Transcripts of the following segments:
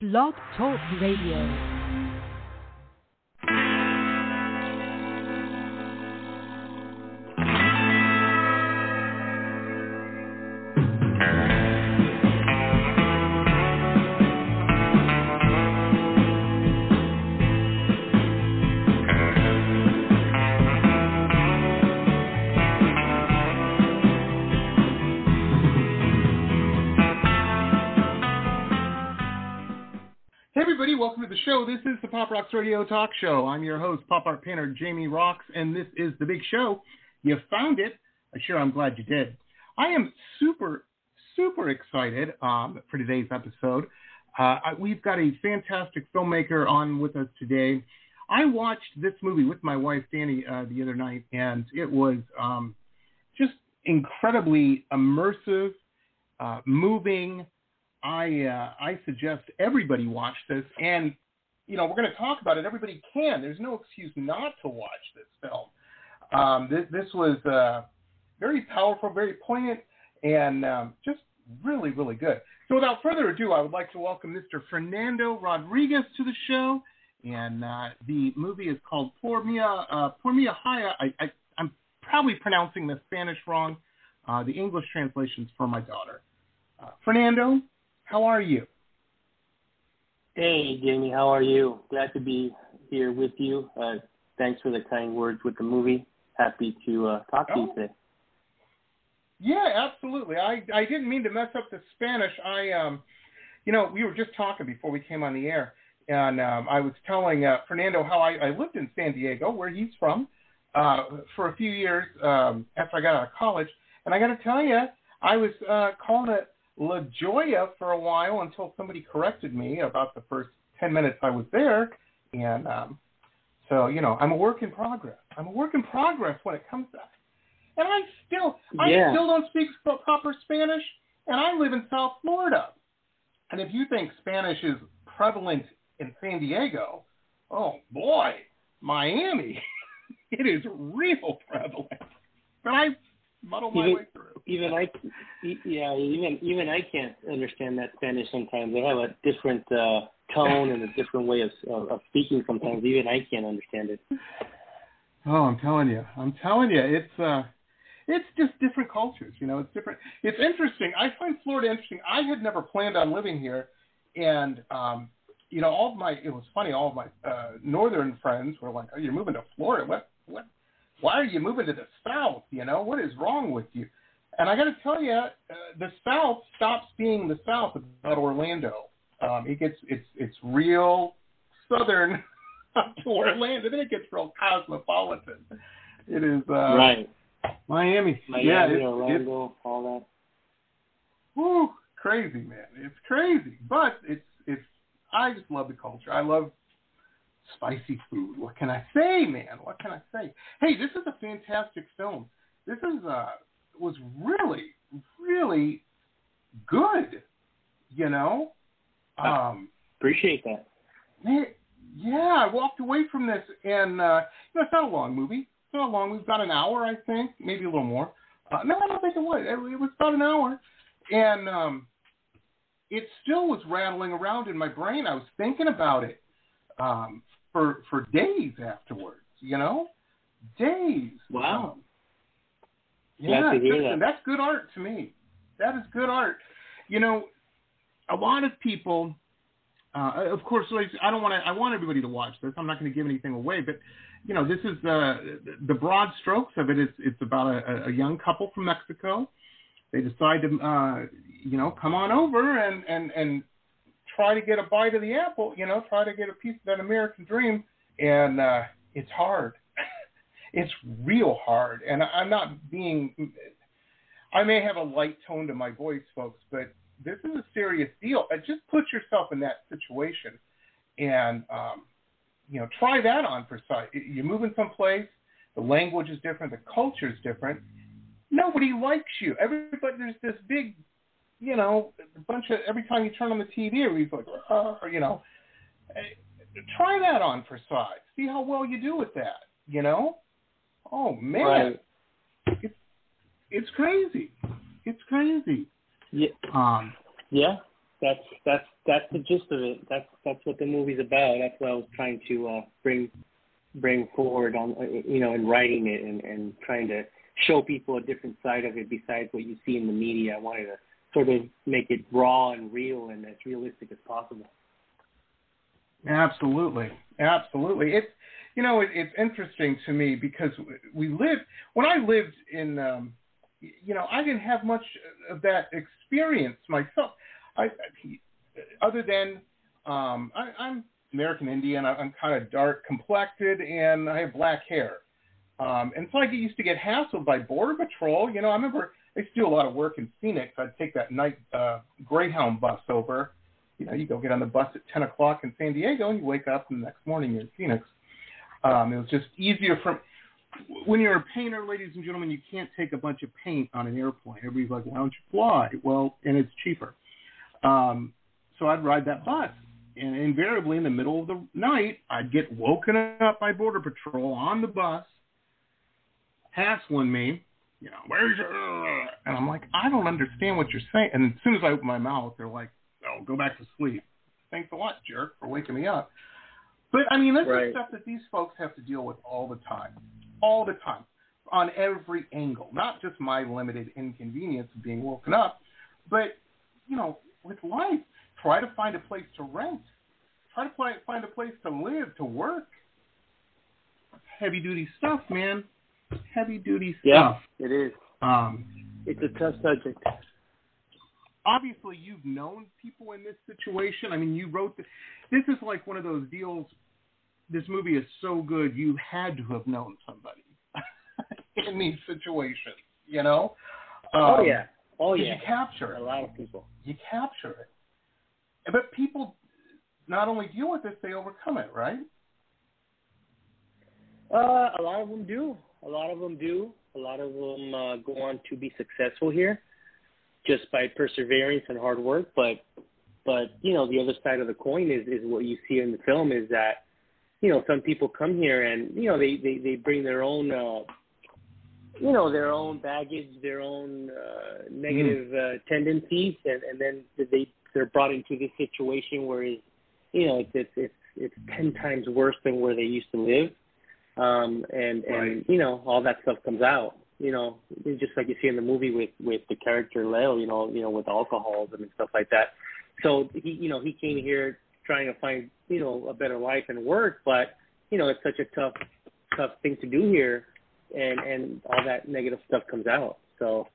Blog Talk Radio. Welcome to the show. This is the Pop Roxx Radio Talk Show. I'm your host, pop art painter Jamie Roxx, and this is the big show. You found it. I'm sure I'm glad you did. I am super, super excited um, for today's episode. Uh, we've got a fantastic filmmaker on with us today. I watched this movie with my wife Danny uh, the other night, and it was um, just incredibly immersive, uh, moving. I uh, I suggest everybody watch this, and you know we're going to talk about it. Everybody can. There's no excuse not to watch this film. Um, this this was uh, very powerful, very poignant, and um, just really really good. So without further ado, I would like to welcome Mr. Fernando Rodriguez to the show, and uh, the movie is called Por Mia uh, Por Mia Haya. I, I I'm probably pronouncing the Spanish wrong. Uh, the English translation's for my daughter. Uh, Fernando, how are you? Hey, Jamie, how are you? Glad to be here with you. Uh, thanks for the kind words with the movie. Happy to uh, talk to you Oh. today. Yeah, absolutely. I I didn't mean to mess up the Spanish. I um, you know, we were just talking before we came on the air, and um, I was telling uh, Fernando how I, I lived in San Diego, where he's from, uh, for a few years um, after I got out of college, and I got to tell you, I was uh, calling it La Joya for a while until somebody corrected me about the first ten minutes I was there, and um, so you know, I'm a work in progress. I'm a work in progress when it comes to and I still, I Yeah. still don't speak proper Spanish, and I live in South Florida. And if you think Spanish is prevalent in San Diego, oh boy, Miami, it is real prevalent. But I muddle my Even- way through. Even I, yeah, even even I can't understand that Spanish sometimes. They have a different uh, tone and a different way of, of of speaking. Sometimes even I can't understand it. Oh, I'm telling you, I'm telling you, it's uh, it's just different cultures. You know, it's different. It's interesting. I find Florida interesting. I had never planned on living here, and um, you know, all of my it was funny. All of my uh, northern friends were like, "Oh, you're moving to Florida? What? What? Why are you moving to the South? You know, what is wrong with you?" And I got to tell you, uh, the South stops being the South about Orlando. Um, it gets it's it's real southern to Orlando. Then it gets real cosmopolitan. It is uh, right. Miami. Miami, yeah, it's, it's Orlando, all whew, crazy, man. It's crazy, but it's it's. I just love the culture. I love spicy food. What can I say, man? What can I say? Hey, this is a fantastic film. This is uh was really really good. You know, um. Appreciate that. yeah. I walked away from this, and uh, you know, it's not a long movie. It's not long. We've got an hour, I think, maybe a little more. Uh, no, I don't think it was. It, it was about an hour, and um, it still was rattling around in my brain. I was thinking about it um, for for days afterwards. You know, days. Wow. Um, yeah, listen, that. that's good art to me. That is good art. You know, a lot of people. Uh, of course, like, I don't want to. I want everybody to watch this. I'm not going to give anything away, but you know, this is uh, the broad strokes of it. it. Is it's about a, a young couple from Mexico. They decide to, uh, you know, come on over and and and try to get a bite of the apple. You know, try to get a piece of that American dream, and uh, it's hard. It's real hard, and I'm not being. I may have a light tone to my voice, folks, but this is a serious deal. Just put yourself in that situation, and um, you know, try that on for size. You're moving someplace, the language is different, the culture is different. Nobody likes you. Everybody, there's this big, you know, bunch of every time you turn on the TV, everybody's like, uh, you know. Eh, Try that on for size. See how well you do with that. You know. Oh man, Right. it's crazy. It's crazy. Yeah. Um, Yeah. that's that's that's the gist of it. That's that's what the movie's about. That's what I was trying to uh, bring bring forward on uh, you know in writing it and and trying to show people a different side of it besides what you see in the media. I wanted to sort of make it raw and real and as realistic as possible. Absolutely, absolutely. It's you know it, it's interesting to me because we live when I lived in um, you know I didn't have much of that experience myself. I other than um, I, I'm American Indian. I'm kind of dark complected and I have black hair. Um, and so I used to get hassled by Border Patrol. You know, I remember I used to do a lot of work in Phoenix. I'd take that night uh, Greyhound bus over. You know, you go get on the bus at 10 o'clock in San Diego and you wake up and the next morning you're in Phoenix. Um, it was just easier from when you're a painter, ladies and gentlemen, you can't take a bunch of paint on an airplane. Everybody's like, why don't you fly? Well, and it's cheaper. Um, so I'd ride that bus and invariably in the middle of the night, I'd get woken up by Border Patrol on the bus, hassling me, you know, where's your, and I'm like, I don't understand what you're saying. And as soon as I open my mouth, they're like, oh, go back to sleep. Thanks a lot, jerk, for waking me up. But I mean, that's right. the stuff that these folks have to deal with all the time, all the time, on every angle. Not just my limited inconvenience of being woken up, but you know, with life Try to find a place to rent. Try to find find a place to live, to work. Heavy duty stuff, man. Heavy duty stuff. Yeah, it is. Um, it's a tough subject. Obviously, you've known people in this situation. I mean, you wrote this. This is like one of those deals. This movie is so good, you had to have known somebody in these situations. You know? Oh, um, oh yeah. Oh yeah. You capture it. A lot of people. You capture it. But people not only deal with this, they overcome it, right? Uh, a lot of them do. A lot of them do. A lot of them uh, go on to be successful here, just by perseverance and hard work. But, but you know, the other side of the coin is is what you see in the film is that, you know, some people come here and you know they they they bring their own. Uh, you know their own baggage, their own uh, negative mm. uh, tendencies, and, and then they they're brought into this situation where it's, you know it's it's it's, it's ten times worse than where they used to live, um, and and right. you know all that stuff comes out. You know, just like you see in the movie with with the character Leo, you know, you know, with alcoholism and stuff like that. So he, you know, he came here trying to find, you know, a better life and work, but you know, it's such a tough, tough thing to do here, and and all that negative stuff comes out. So,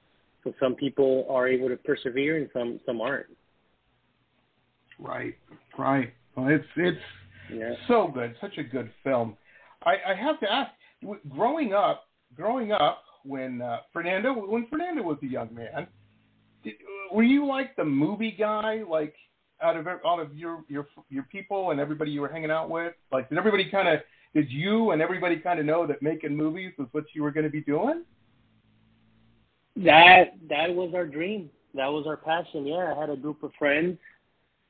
so some people are able to persevere, and some some aren't. Right, right. Well, it's it's yeah. so good, such a good film. I, I have to ask, growing up, growing up when uh, Fernando when Fernando was a young man, did, were you like the movie guy, like out of out of your your your people and everybody you were hanging out with? Like, did everybody kind of did you and everybody kind of know that making movies was what you were going to be doing? That that was our dream. That was our passion. Yeah, I had a group of friends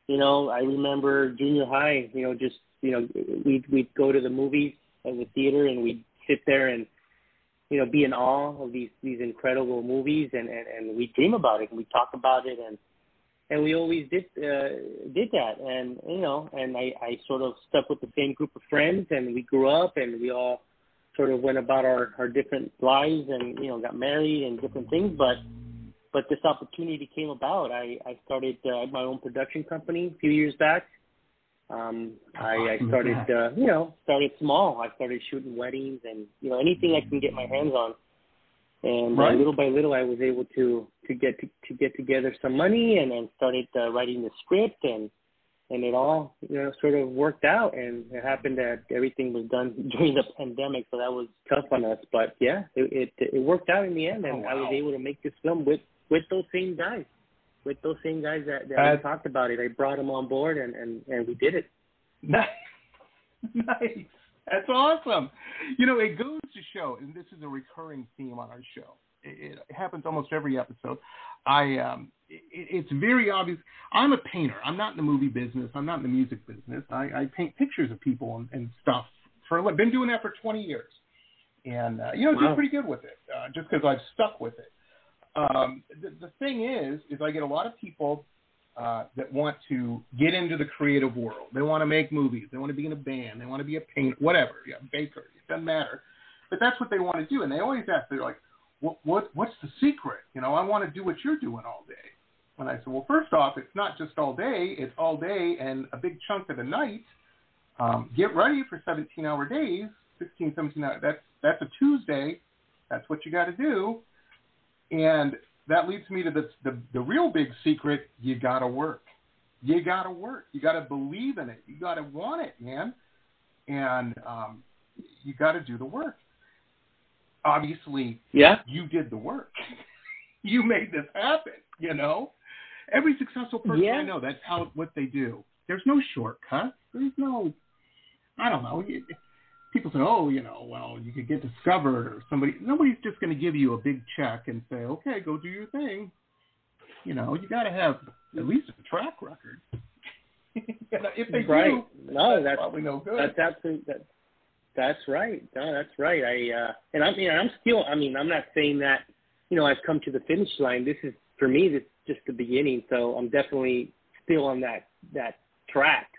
you know, I remember junior high, you know, just, you know, we'd, we'd go to the movies at the theater and we'd sit there and, you know, be in awe of these, these incredible movies and, and, and we dream about it and we talk about it and, and we always did, uh, did that. And, you know, and I, I sort of stuck with the same group of friends and we grew up and we all sort of went about our, our different lives and, you know, got married and different things. But, but this opportunity came about. I, I started uh, my own production company a few years back. Um, I, I started, uh, you know, started small. I started shooting weddings and you know anything I can get my hands on. And right. uh, little by little, I was able to to get to, to get together some money, and then started uh, writing the script, and and it all you know sort of worked out. And it happened that everything was done during the pandemic, so that was tough on us. But yeah, it it, it worked out in the end, and oh, wow. I was able to make this film with with those same guys, with those same guys that, that uh, we talked about it. I brought them on board, and and and we did it. Nice, nice. That's awesome. You know, it goes to show, and this is a recurring theme on our show. It, it happens almost every episode. I um, it, it's very obvious. I'm a painter. I'm not in the movie business. I'm not in the music business. I, I paint pictures of people and, and stuff for. I've been doing that for 20 years, and uh, you know, wow. do pretty good with it. Uh, just because I've stuck with it um, the, the thing is, is I get a lot of people uh, that want to get into the creative world. They want to make movies. They want to be in a band. They want to be a painter, whatever, yeah, baker. It doesn't matter. But that's what they want to do, and they always ask. They're like, "What? What? What's the secret? You know, I want to do what you're doing all day." And I said, "Well, first off, it's not just all day. It's all day and a big chunk of the night. Um, get ready for 17-hour days, 16, 17 hours. That's that's a Tuesday. That's what you got to do." And that leads me to the, the, the real big secret you got to work. You got to work. You got to believe in it. You got to want it, man. And um, you got to do the work. Obviously, yeah, you did the work. you made this happen, you know? Every successful person yeah. I know, that's how what they do. There's no shortcut. There's no I don't know people say, oh, you know, well, you could get discovered or somebody. Nobody's just going to give you a big check and say, okay, go do your thing. You know, you got to have at least a track record. if they right. do, no, that's, that's probably no good. That's absolutely that, that's right. No, that's right. I uh, and I mean, I'm still. I mean, I'm not saying that. You know, I've come to the finish line. This is for me. This is just the beginning. So I'm definitely still on that that track.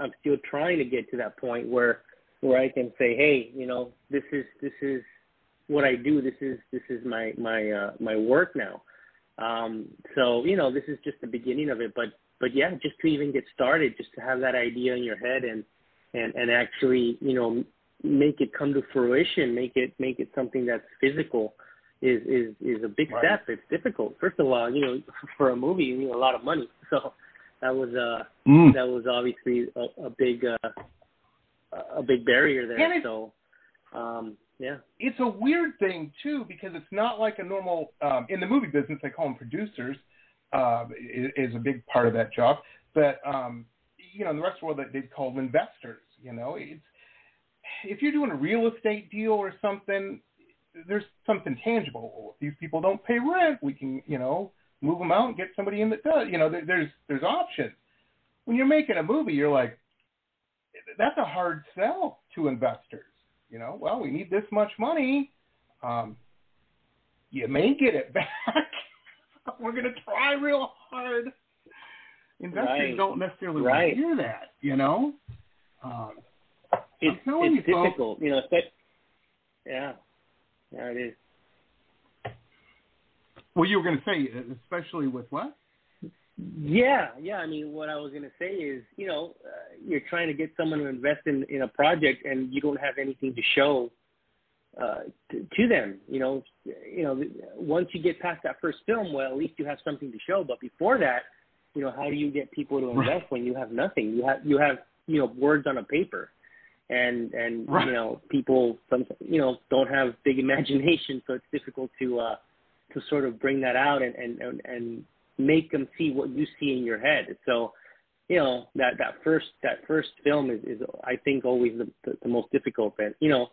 I'm still trying to get to that point where where I can say, hey, you know, this is this is what I do. This is this is my my uh, my work now. Um, so you know, this is just the beginning of it. But but yeah, just to even get started, just to have that idea in your head and and and actually you know make it come to fruition, make it make it something that's physical is is is a big right. step. It's difficult. First of all, you know, for a movie, you need a lot of money. So that was uh mm. that was obviously a, a big uh a big barrier there. So, um, yeah, it's a weird thing too because it's not like a normal um, in the movie business. They call them producers. Uh, is, a big part of that job, but um, you know, in the rest of the world, they call them investors. You know, it's if you're doing a real estate deal or something, there's something tangible. If these people don't pay rent, we can, you know, move them out and get somebody in that does. You know, there, there's there's options. When you're making a movie, you're like, that's a hard sell to investors. You know, well, we need this much money. Um, you may get it back. We're going to try real hard. Investors right. don't necessarily right. want to hear that. You know, um, it's, it's you difficult. Folks, you know, that, yeah, yeah, it is. Well, you were going to say, especially with what? Yeah, yeah. I mean, what I was going to say is, you know, uh, you're trying to get someone to invest in in a project, and you don't have anything to show uh, to, to them. You know, you know, once you get past that first film, well, at least you have something to show. But before that, you know, how do you get people to invest right. when you have nothing? You have you have you know words on a paper, and and right. you know people some you know don't have big imagination, so it's difficult to uh, to sort of bring that out and and and, and make them see what you see in your head. So, you know, that that first that first film is, is I think always the, the, the most difficult. And you know,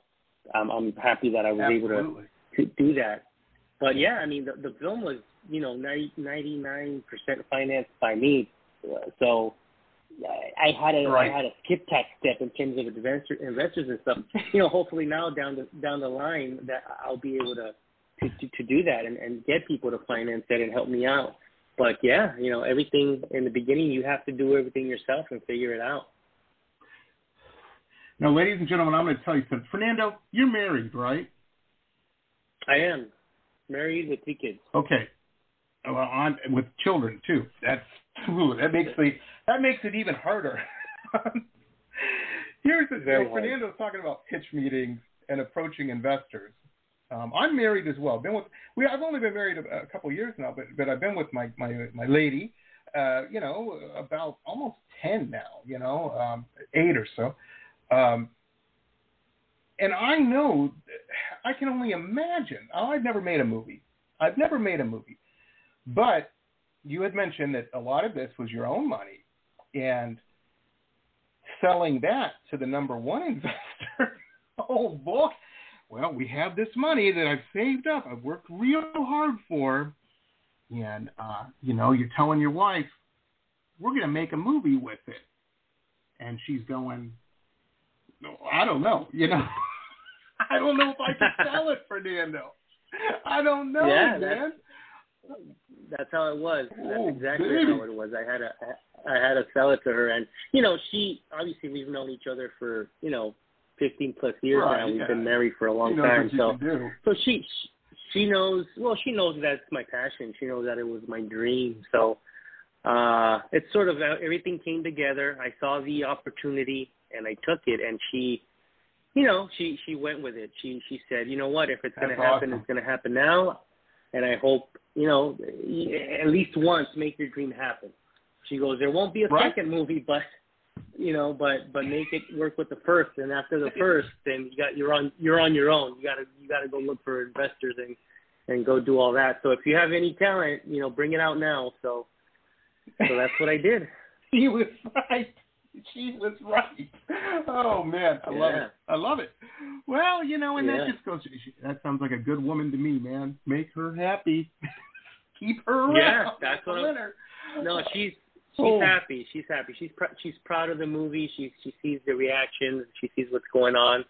I'm I'm happy that I was Absolutely. able to to do that. But yeah, I mean, the the film was you know 99 percent financed by me. So I had a right. I had a skip tax step in terms of investor, investors and stuff. You know, hopefully now down the down the line that I'll be able to to, to, to do that and, and get people to finance that and help me out but yeah, you know, everything in the beginning, you have to do everything yourself and figure it out. Now, ladies and gentlemen, I'm going to tell you something. Fernando, you're married, right? I am married with three kids. Okay, well, on with children too. That's ooh, that makes the that makes it even harder. Here's the thing. Fernando's talking about pitch meetings and approaching investors. Um, I'm married as well. Been with we. I've only been married a, a couple of years now, but but I've been with my my my lady. Uh, you know, about almost ten now. You know, um, eight or so. Um, and I know, I can only imagine. Oh, I've never made a movie. I've never made a movie, but you had mentioned that a lot of this was your own money, and selling that to the number one investor. oh boy, well, we have this money that I've saved up, I've worked real hard for, and uh, you know, you're telling your wife, we're going to make a movie with it, and she's going, no, I don't know, you know, I don't know if I can sell it, Fernando. I don't know, yeah, man. That's how it was. That's Oh, exactly baby. how it was. I had to I had to sell it to her, and you know, she obviously we've known each other for you know 15 plus years Right, now. We've yeah. been married for a long time, so so she she knows well she knows that's my passion she knows that it was my dream so uh it's sort of uh, everything came together i saw the opportunity and i took it and she you know she she went with it she she said you know what if it's going to happen awesome. it's going to happen now and i hope you know at least once make your dream happen she goes there won't be a Right. second movie but you know, but but make it work with the first, and after the first, then you got you're on you're on your own. You gotta you gotta go look for investors and and go do all that. So if you have any talent, you know, bring it out now. So so that's what I did. She was right. She was right. Oh man, I love Yeah. it. I love it. Well, you know, and that just goes. That sounds like a good woman to me, man. Make her happy. Keep her around. Yeah, that's what I'm-. No, she's she's Oh. happy. She's happy. She's pr- she's proud of the movie. She she sees the reactions. She sees what's going on,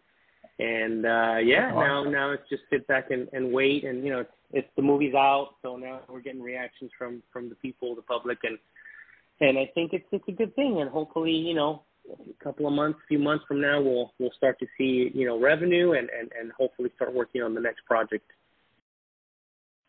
and uh yeah, That's now awesome. now it's just sit back and and wait. And you know, it's, it's the movie's out, so now we're getting reactions from from the people, the public, and and I think it's it's a good thing. And hopefully, you know, a couple of months, a few months from now, we'll we'll start to see you know revenue and and and hopefully start working on the next project.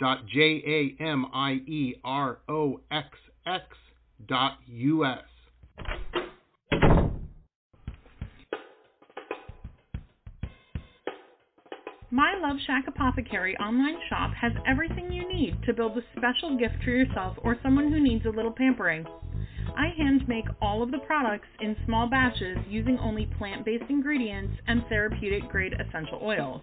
www.jamieroxx.us. My Love Shack Apothecary online shop has everything you need to build a special gift for yourself or someone who needs a little pampering. I hand make all of the products in small batches using only plant based ingredients and therapeutic grade essential oils.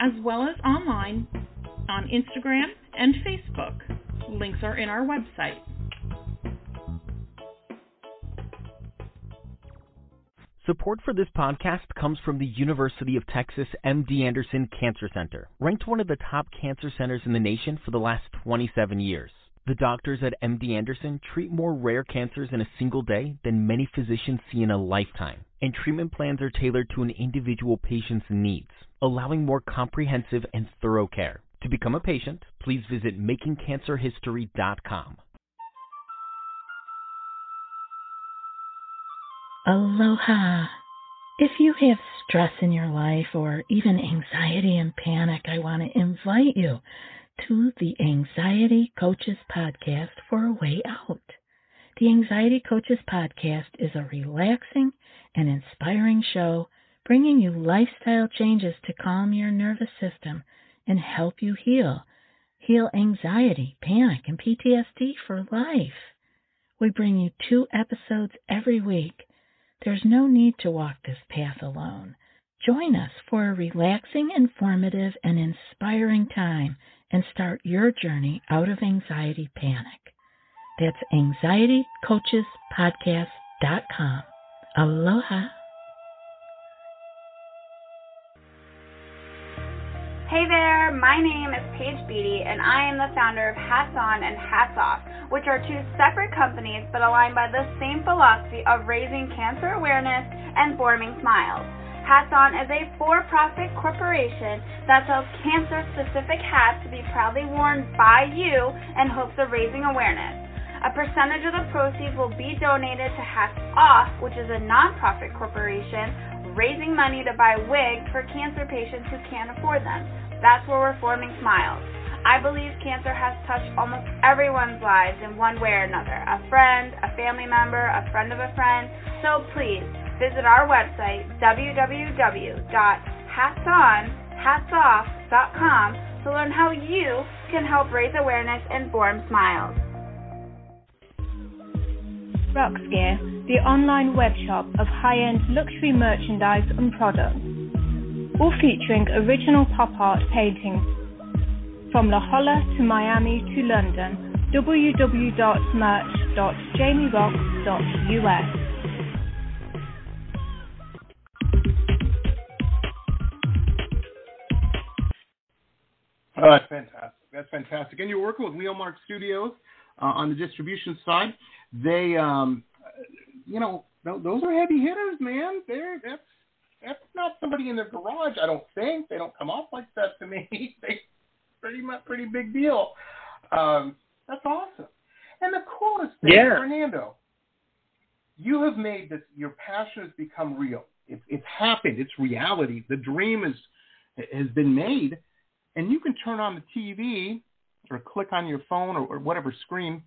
as well as online on Instagram and Facebook. Links are in our website. Support for this podcast comes from the University of Texas MD Anderson Cancer Center, ranked one of the top cancer centers in the nation for the last 27 years. The doctors at MD Anderson treat more rare cancers in a single day than many physicians see in a lifetime, and treatment plans are tailored to an individual patient's needs, allowing more comprehensive and thorough care. To become a patient, please visit makingcancerhistory.com. Aloha. If you have stress in your life or even anxiety and panic, I want to invite you to the Anxiety Coaches Podcast for a way out. The Anxiety Coaches Podcast is a relaxing and inspiring show bringing you lifestyle changes to calm your nervous system and help you heal. Heal anxiety, panic, and PTSD for life. We bring you two episodes every week. There's no need to walk this path alone. Join us for a relaxing, informative, and inspiring time and start your journey out of anxiety panic. That's anxietycoachespodcast.com. Aloha. Hey there, my name is Paige Beatty, and I am the founder of Hats On and Hats Off, which are two separate companies but aligned by the same philosophy of raising cancer awareness and forming smiles. Hats On is a for profit corporation that sells cancer specific hats to be proudly worn by you in hopes of raising awareness. A percentage of the proceeds will be donated to Hats Off, which is a nonprofit corporation raising money to buy wigs for cancer patients who can't afford them. That's where we're forming smiles. I believe cancer has touched almost everyone's lives in one way or another a friend, a family member, a friend of a friend. So please visit our website, www.hatsonhatsoff.com, to learn how you can help raise awareness and form smiles. Roxx Gear, the online web shop of high-end luxury merchandise and products, all featuring original pop art paintings from La Jolla to Miami to London, www.merch.jamieroxx.us. Oh, that's fantastic. That's fantastic. And you're working with Leomark Studios uh, on the distribution side. They, um, you know, those are heavy hitters, man. They're that's that's not somebody in their garage. I don't think they don't come off like that to me. they pretty much pretty big deal. Um, that's awesome. And the coolest thing, yeah. Fernando, you have made this. Your passion has become real. It's it's happened. It's reality. The dream is has been made, and you can turn on the TV or click on your phone or, or whatever screen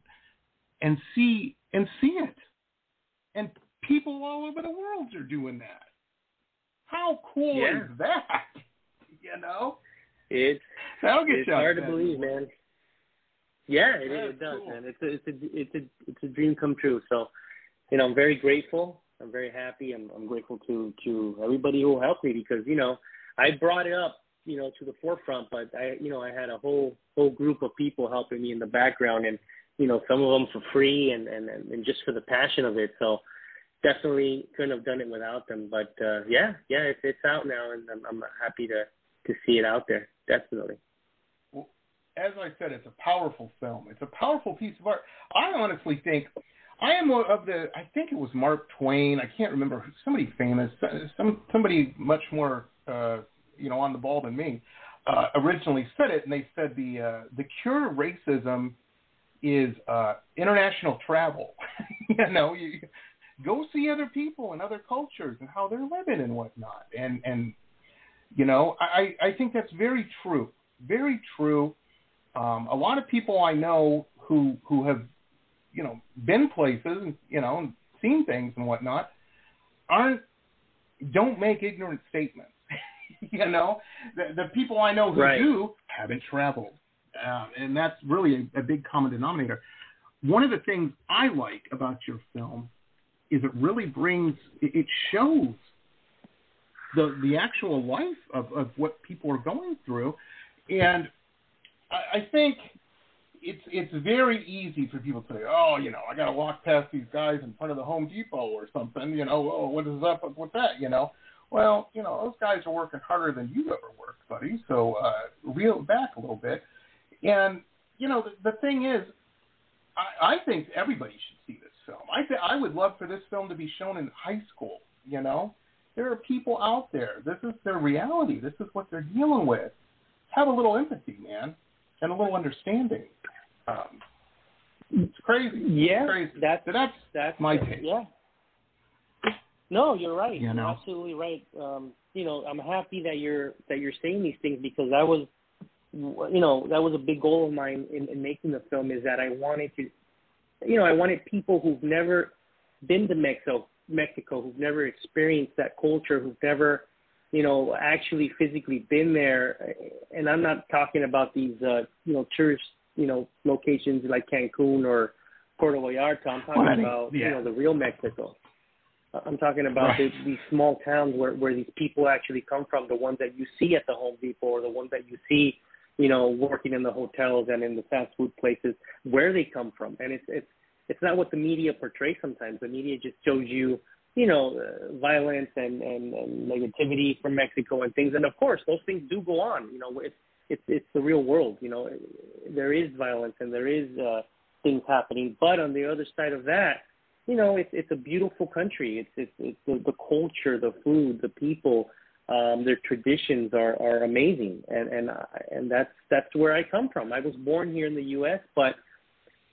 and see and see it. And people all over the world are doing that. How cool yeah. is that? You know, it's That'll get it's you hard to believe, man. Yeah, it, it does, cool. man. It's a it's a it's a it's a dream come true. So, you know, I'm very grateful. I'm very happy. I'm I'm grateful to to everybody who helped me because you know I brought it up you know to the forefront, but I you know I had a whole whole group of people helping me in the background, and you know some of them for free and and and just for the passion of it. So definitely couldn't have done it without them. But uh, yeah, yeah, it's it's out now, and I'm I'm happy to to see it out there. Definitely. Well, as I said, it's a powerful film. It's a powerful piece of art. I honestly think I am of the. I think it was Mark Twain. I can't remember somebody famous, some somebody much more uh, you know on the ball than me. Uh, originally said it, and they said the uh, the cure racism is uh, international travel. you know, you go see other people and other cultures and how they're living and whatnot. And and you know, I I think that's very true, very true. Um, a lot of people I know who who have you know been places and you know and seen things and whatnot aren't don't make ignorant statements. you know, the, the people I know who Right. do haven't traveled, uh, and that's really a, a big common denominator. One of the things I like about your film is it really brings it, it shows the the actual life of, of what people are going through, and I, I think it's it's very easy for people to say, oh, you know, I got to walk past these guys in front of the Home Depot or something, you know, oh, what is up with that, you know? Well, you know, those guys are working harder than you ever worked, buddy. So uh, reel back a little bit. And you know, the, the thing is, I, I think everybody should see this film. I th- I would love for this film to be shown in high school. You know, there are people out there. This is their reality. This is what they're dealing with. Have a little empathy, man, and a little understanding. Um, it's crazy. Yeah, It's crazy. that's So that's that's my take. Yeah. No, you're right. You You know. are absolutely right. Um, you know, I'm happy that you're that you're saying these things because I was, you know, that was a big goal of mine in, in making the film is that I wanted to, you know, I wanted people who've never been to Mexico, Mexico, who've never experienced that culture, who've never, you know, actually physically been there. And I'm not talking about these, uh, you know, tourist, you know, locations like Cancun or Puerto Vallarta. I'm talking Well, think- about, yeah. you know, the real Mexico. I'm talking about Right. the, these small towns where, where these people actually come from, the ones that you see at the Home Depot or the ones that you see, you know, working in the hotels and in the fast food places, where they come from. And it's it's it's not what the media portrays sometimes. The media just shows you, you know, uh, violence and, and, and negativity from Mexico and things. And of course, those things do go on. You know, it's it's it's the real world. You know, there is violence and there is uh, things happening. But on the other side of that, you know, it's it's a beautiful country. It's it's, it's the, the culture, the food, the people, um, their traditions are, are amazing, and and and that's that's where I come from. I was born here in the U.S., but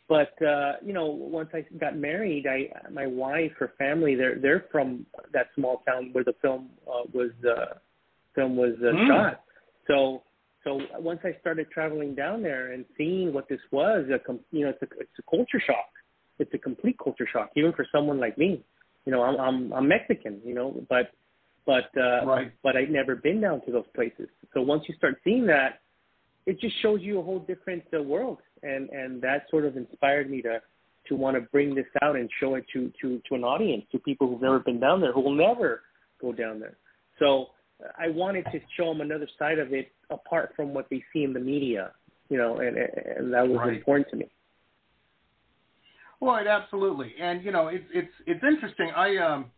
but uh, you know, once I got married, I my wife, her family, they're they're from that small town where the film uh, was uh, film was uh, Mm. shot. So So once I started traveling down there and seeing what this was, a com- you know, it's a it's a culture shock. It's a complete culture shock, even for someone like me. You know, I'm I'm, I'm Mexican, you know, but but uh, right. but I'd never been down to those places. So once you start seeing that, it just shows you a whole different uh, world, and and that sort of inspired me to to want to bring this out and show it to to to an audience, to people who've never been down there, who will never go down there. So I wanted to show them another side of it apart from what they see in the media, you know, and and that was Right. important to me. Right, absolutely. And you know, it's it's it's interesting. I um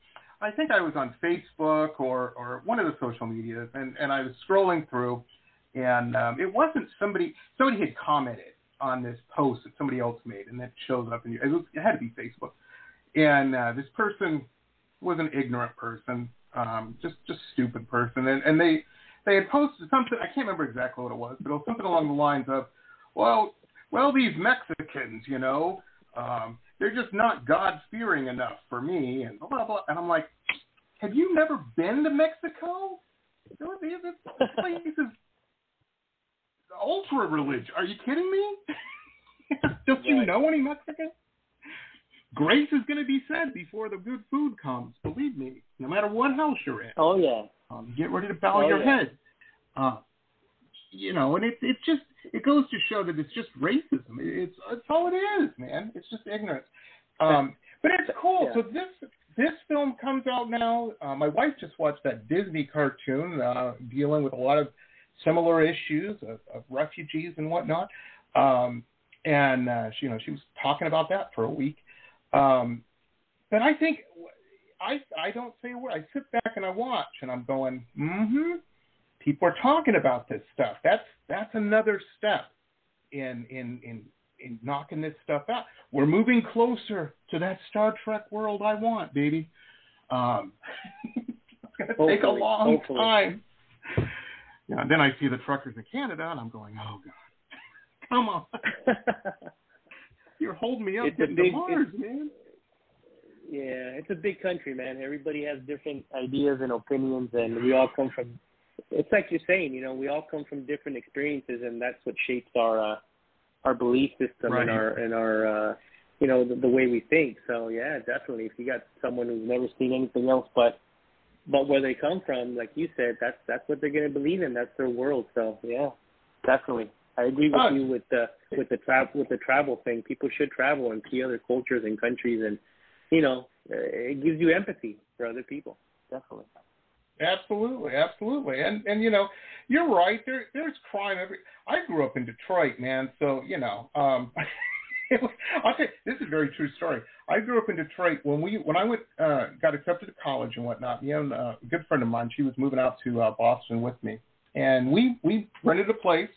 I think I was on Facebook or or one of the social medias and and I was scrolling through and um it wasn't somebody somebody had commented on this post that somebody else made and it shows up in your it, was, it had to be Facebook. And uh this person was an ignorant person, um just just stupid person and and they they had posted something I can't remember exactly what it was, but it was something along the lines of well, well these Mexicans, you know, um, they're just not God fearing enough for me, and blah blah blah. And I'm like, have you never been to Mexico? This place is ultra religious. Are you kidding me? Don't you know any Mexicans? Grace is going to be said before the good food comes. Believe me, no matter what house you're in. Oh yeah, Um, get ready to bow Oh, your yeah. head. Uh, you know, and it's it's just it goes to show that it's just racism. It's it's all it is, man. It's just ignorance. Um, but it's cool. Yeah. So this this film comes out now. Uh, my wife just watched that Disney cartoon uh, dealing with a lot of similar issues of, of refugees and whatnot. Um, and uh, she, you know, she was talking about that for a week. Um, but I think I I don't say a word. I sit back and I watch, and I'm going, mm-hmm. People are talking about this stuff. That's that's another step in in in in knocking this stuff out. We're moving closer to that Star Trek world I want, baby. Um, it's gonna take a long hopefully. time. Yeah, and then I see the truckers in Canada, and I'm going, oh god, come on, you're holding me up It's getting big- to Mars, man. yeah, it's a big country, man. Everybody has different ideas and opinions, and we all come from. It's like you're saying, you know, we all come from different experiences, and that's what shapes our uh, our belief system Right. and our and our uh, you know the, the way we think. So yeah, definitely. If you got someone who's never seen anything else but but where they come from, like you said, that's that's what they're gonna believe in. That's their world. So yeah, definitely. I agree with Uh, you with the with the travel with the travel thing. People should travel and see other cultures and countries, and you know, it gives you empathy for other people. Definitely. Absolutely, absolutely, and and you know, you're right. There there's crime every. I grew up in Detroit, man. So you know, um, I'll tell you, this is a very true story. I grew up in Detroit when we when I went uh, got accepted to college and whatnot. You know, uh, a good friend of mine, she was moving out to uh, Boston with me, and we we rented a place.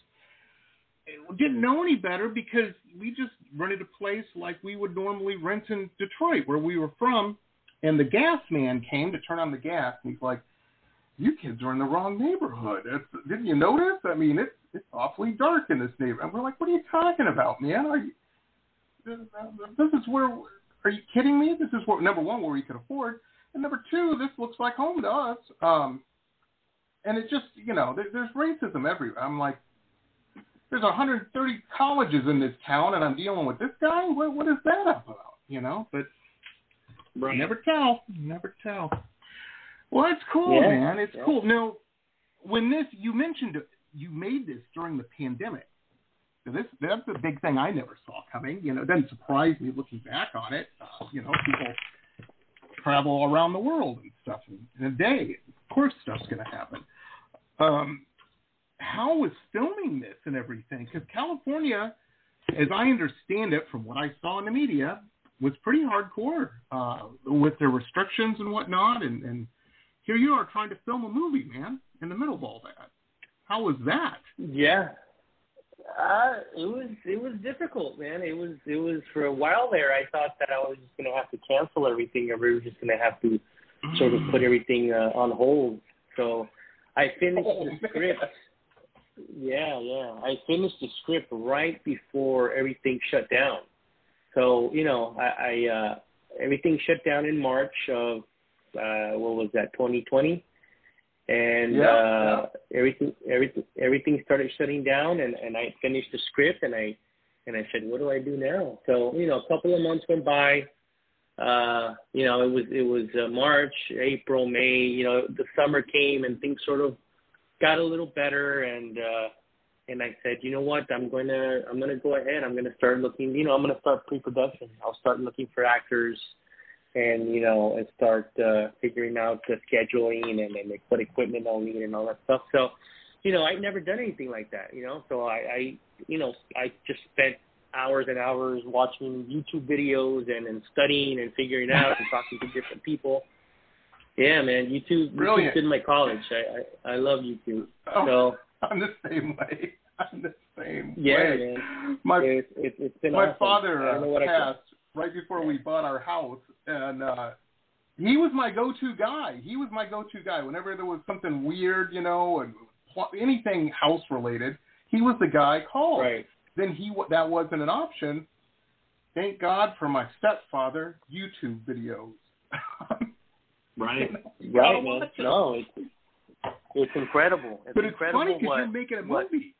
We didn't know any better because we just rented a place like we would normally rent in Detroit, where we were from. And the gas man came to turn on the gas, and he's like, "You kids are in the wrong neighborhood. It's, didn't you notice? I mean, it's it's awfully dark in this neighborhood." And we're like, "What are you talking about, man? Are you, this, is where? Are you kidding me? This is what, number one where we could afford, and number two, this looks like home to us." Um, and it just, you know, there, there's racism everywhere. I'm like, there's 130 colleges in this town, and I'm dealing with this guy. What what is that about? You know, but Right. never tell. Never tell. Well, it's cool, Yeah, man. It's yeah. cool. Now, when this you mentioned you made this during the pandemic. So this that's a big thing I never saw coming. You know, it doesn't surprise me looking back on it. Uh, you know, people travel around the world and stuff in, in a day. Of course, stuff's going to happen. Um, how was filming this and everything? Because California, as I understand it from what I saw in the media, was pretty hardcore uh, with their restrictions and whatnot. And, and here you are trying to film a movie, man, in the middle of all that. How was that? Yeah. Uh, it was it was difficult, man. It was it was for a while there. I thought that I was just gonna have to cancel everything, or we were just gonna have to sort of put everything uh, on hold. So I finished Oh, the man. script. Yeah, yeah. I finished the script right before everything shut down. So you know, I, I uh, everything shut down in March of uh, what was that, 2020, and Yeah, uh, everything everything everything started shutting down, and and I finished the script, and I and I said, what do I do now? So you know, a couple of months went by. Uh, you know, it was it was uh, March, April, May. You know, the summer came, and things sort of got a little better, and uh, and I said, you know what, I'm going to I'm going to go ahead. I'm going to start looking. You know, I'm going to start pre-production. I'll start looking for actors and you know and start uh, figuring out the scheduling and, and what equipment I'll need and all that stuff. So, you know, I'd never done anything like that. You know, so I, I you know I just spent hours and hours watching YouTube videos and, and studying and figuring out and talking to different people. Yeah, man, YouTube. Brilliant. YouTube's been my college. I I, I love YouTube. Oh, So I'm the same way. I'm the same yeah, way. man, My it, it, it's been my awesome. father I don't know uh, passed right before we bought our house, and uh he was my go-to guy. He was my go-to guy whenever there was something weird, you know, and pl- anything house related. He was the guy I called. Right. Then he that wasn't an option. Thank God for my stepfather YouTube videos. Right. You know, Right, man. No, it's it's incredible. It's but it's incredible funny because you're making a what- movie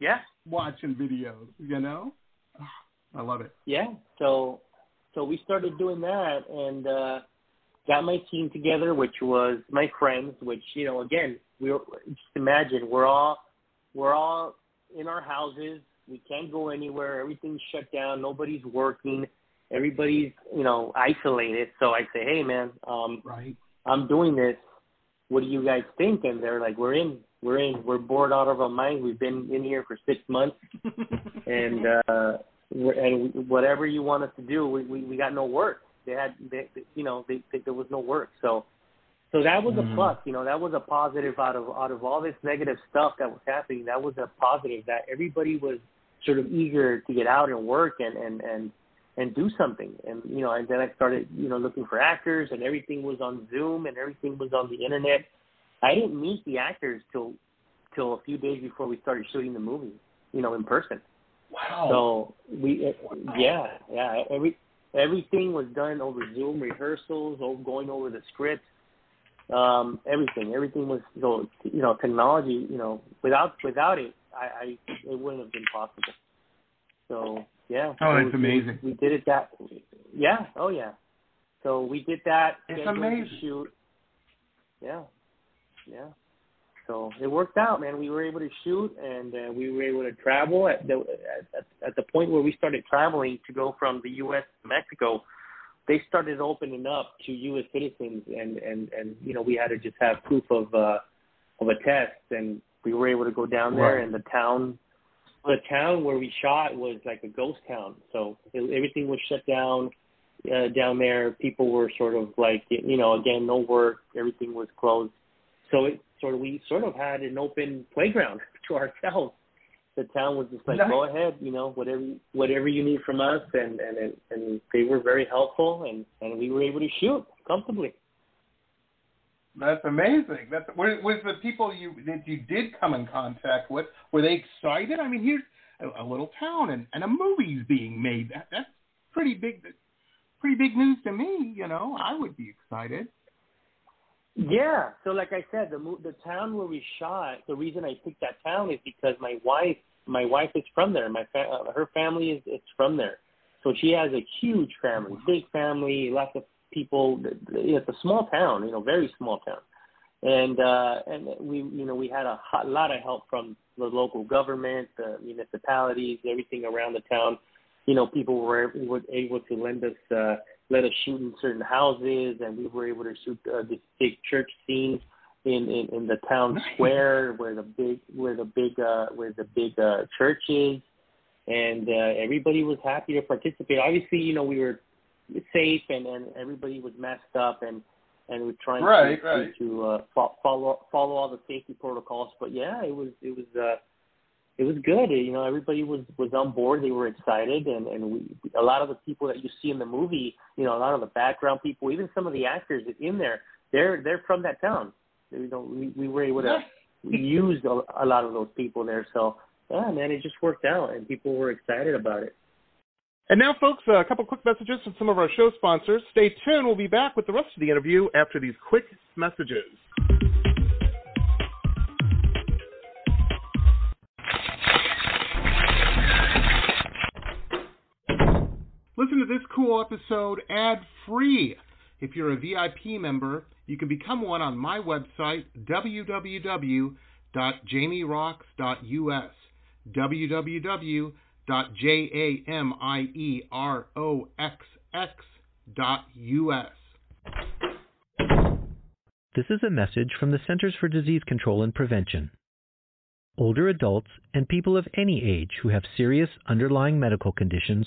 Yeah, watching videos. You know, I love it. yeah. So so we started doing that and uh got my team together, which was my friends, which, you know, again, we were just imagine we're all we're all in our houses. We can't go anywhere. Everything's shut down. Nobody's working. Everybody's, you know, isolated. So I say, hey, man, um, Right. I'm doing this. What do you guys think? And they're like, we're in. We're in. We're bored out of our minds. We've been in here for six months, and uh, and whatever you want us to do, we we, we got no work. They had, they, you know, they, they, there was no work. So, so that was Mhm. a plus. You know, that was a positive out of out of all this negative stuff that was happening. That was a positive that everybody was sort of eager to get out and work and and and and do something. And you know, and then I started, you know, looking for actors, and everything was on Zoom, and everything was on the internet. I didn't meet the actors till till a few days before we started shooting the movie, you know, in person. Wow. So we, uh, yeah, yeah, every everything was done over Zoom rehearsals, over going over the script, um, everything, everything was so you know technology, you know, without without it, I, I it wouldn't have been possible. So yeah, Oh, it that's was- amazing. We did it that, yeah, oh yeah. So we did that. It's amazing. Shoot. Yeah, yeah. So it worked out, man. We were able to shoot, and uh, we were able to travel. At the at, at the point where we started traveling to go from the U.S. to Mexico, they started opening up to U.S. citizens, and and and you know we had to just have proof of uh, of a test, and we were able to go down there, Right. and the town, the town where we shot was like a ghost town. So it, everything was shut down uh, down there. People were sort of like you know again no work, everything was closed. So it sort of we sort of had an open playground to ourselves. The town was just like, Nice. go ahead, you know, whatever whatever you need from us, and and and, they were very helpful, and and we were able to shoot comfortably. That's amazing. That's was the people you that you did come in contact with. Were they excited? I mean, here's a, a little town and, and a movie's being made. That that's pretty big. Pretty big news to me. You know, I would be excited. Yeah. So like I said, the the town where we shot, the reason I picked that town is because my wife, my wife is from there. My fa- uh, her family is it's from there, so she has a huge family, big family, lots of people. It's a small town, you know, very small town, and uh, and we you know we had a hot, lot of help from the local government, the municipalities, everything around the town. You know, people were, were able to lend us. Uh, let us shoot in certain houses, and we were able to shoot uh, this big church scene in, in in the town Nice. square where the big where the big uh, where the big uh, church is, and uh, everybody was happy to participate. Obviously, you know we were safe, and and everybody was messed up, and and we're trying Right, to right. to uh, fo- follow follow all the safety protocols. But yeah, it was it was. Uh, it was good. You know, everybody was was on board. They were excited, and and we a lot of the people that you see in the movie, you know, a lot of the background people, even some of the actors in there, they're they're from that town. You know, we we were able to use a, a lot of those people there. So yeah, man, it just worked out, and people were excited about it. And now, folks, a couple quick messages from some of our show sponsors. Stay tuned. We'll be back with the rest of the interview after these quick messages. This cool episode ad free. If you're a VIP member, you can become one on my website, www.jamieroxx.us. www.jamieroxx.us. This is a message from the Centers for Disease Control and Prevention. Older adults and people of any age who have serious underlying medical conditions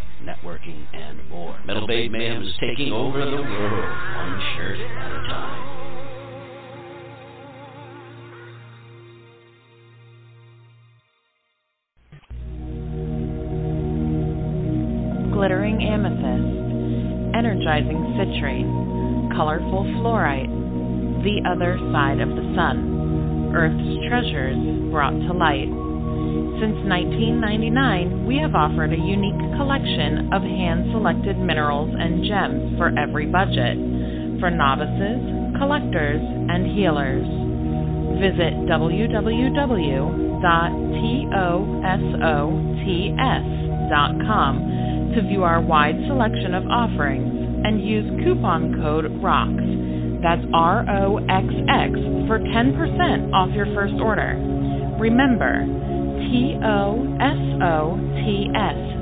networking, and more. Metal Babe Mayhem is taking over the world, one shirt at a time. glittering amethyst, energizing citrine, colorful fluorite, the other side of the sun, Earth's treasures brought to light. Since 1999, we have offered a unique collection of hand selected minerals and gems for every budget, for novices, collectors, and healers. Visit www.tosots.com to view our wide selection of offerings and use coupon code ROXX. That's R O X X for 10% off your first order. Remember, T O S O T S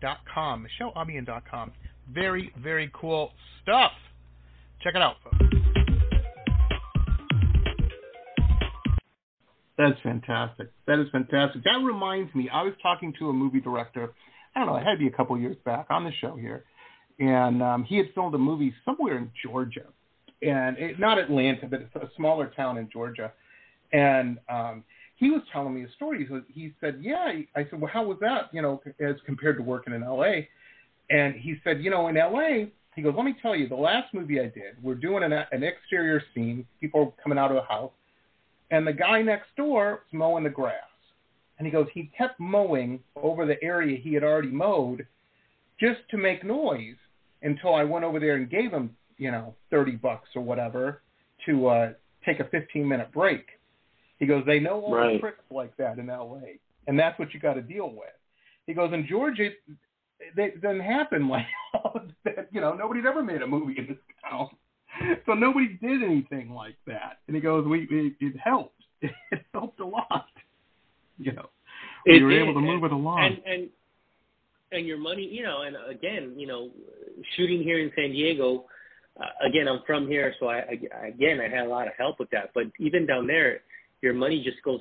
dot com. Very, very cool stuff. Check it out, folks. That's fantastic. That is fantastic. That reminds me, I was talking to a movie director, I don't know, it had to be a couple years back on the show here. And um, he had filmed a movie somewhere in Georgia. And it, not Atlanta, but it's a smaller town in Georgia. And um, he was telling me a story. He, he said, "Yeah." I said, "Well, how was that? You know, as compared to working in L.A." And he said, "You know, in L.A." He goes, "Let me tell you, the last movie I did, we're doing an, an exterior scene. People are coming out of a house, and the guy next door is mowing the grass. And he goes, he kept mowing over the area he had already mowed, just to make noise until I went over there and gave him, you know, thirty bucks or whatever to uh, take a fifteen minute break." He goes, they know all Right. the tricks like that in L.A., and that's what you got to deal with. He goes, in Georgia, it doesn't happen like that. You know, nobody's ever made a movie in this town, so nobody did anything like that. And he goes, we it, it helped. It helped a lot. You know, we It were able to move it along. And and and your money, you know, and again, you know, shooting here in San Diego. Uh, again, I'm from here, so I, I again I had a lot of help with that. But even down there, your money just goes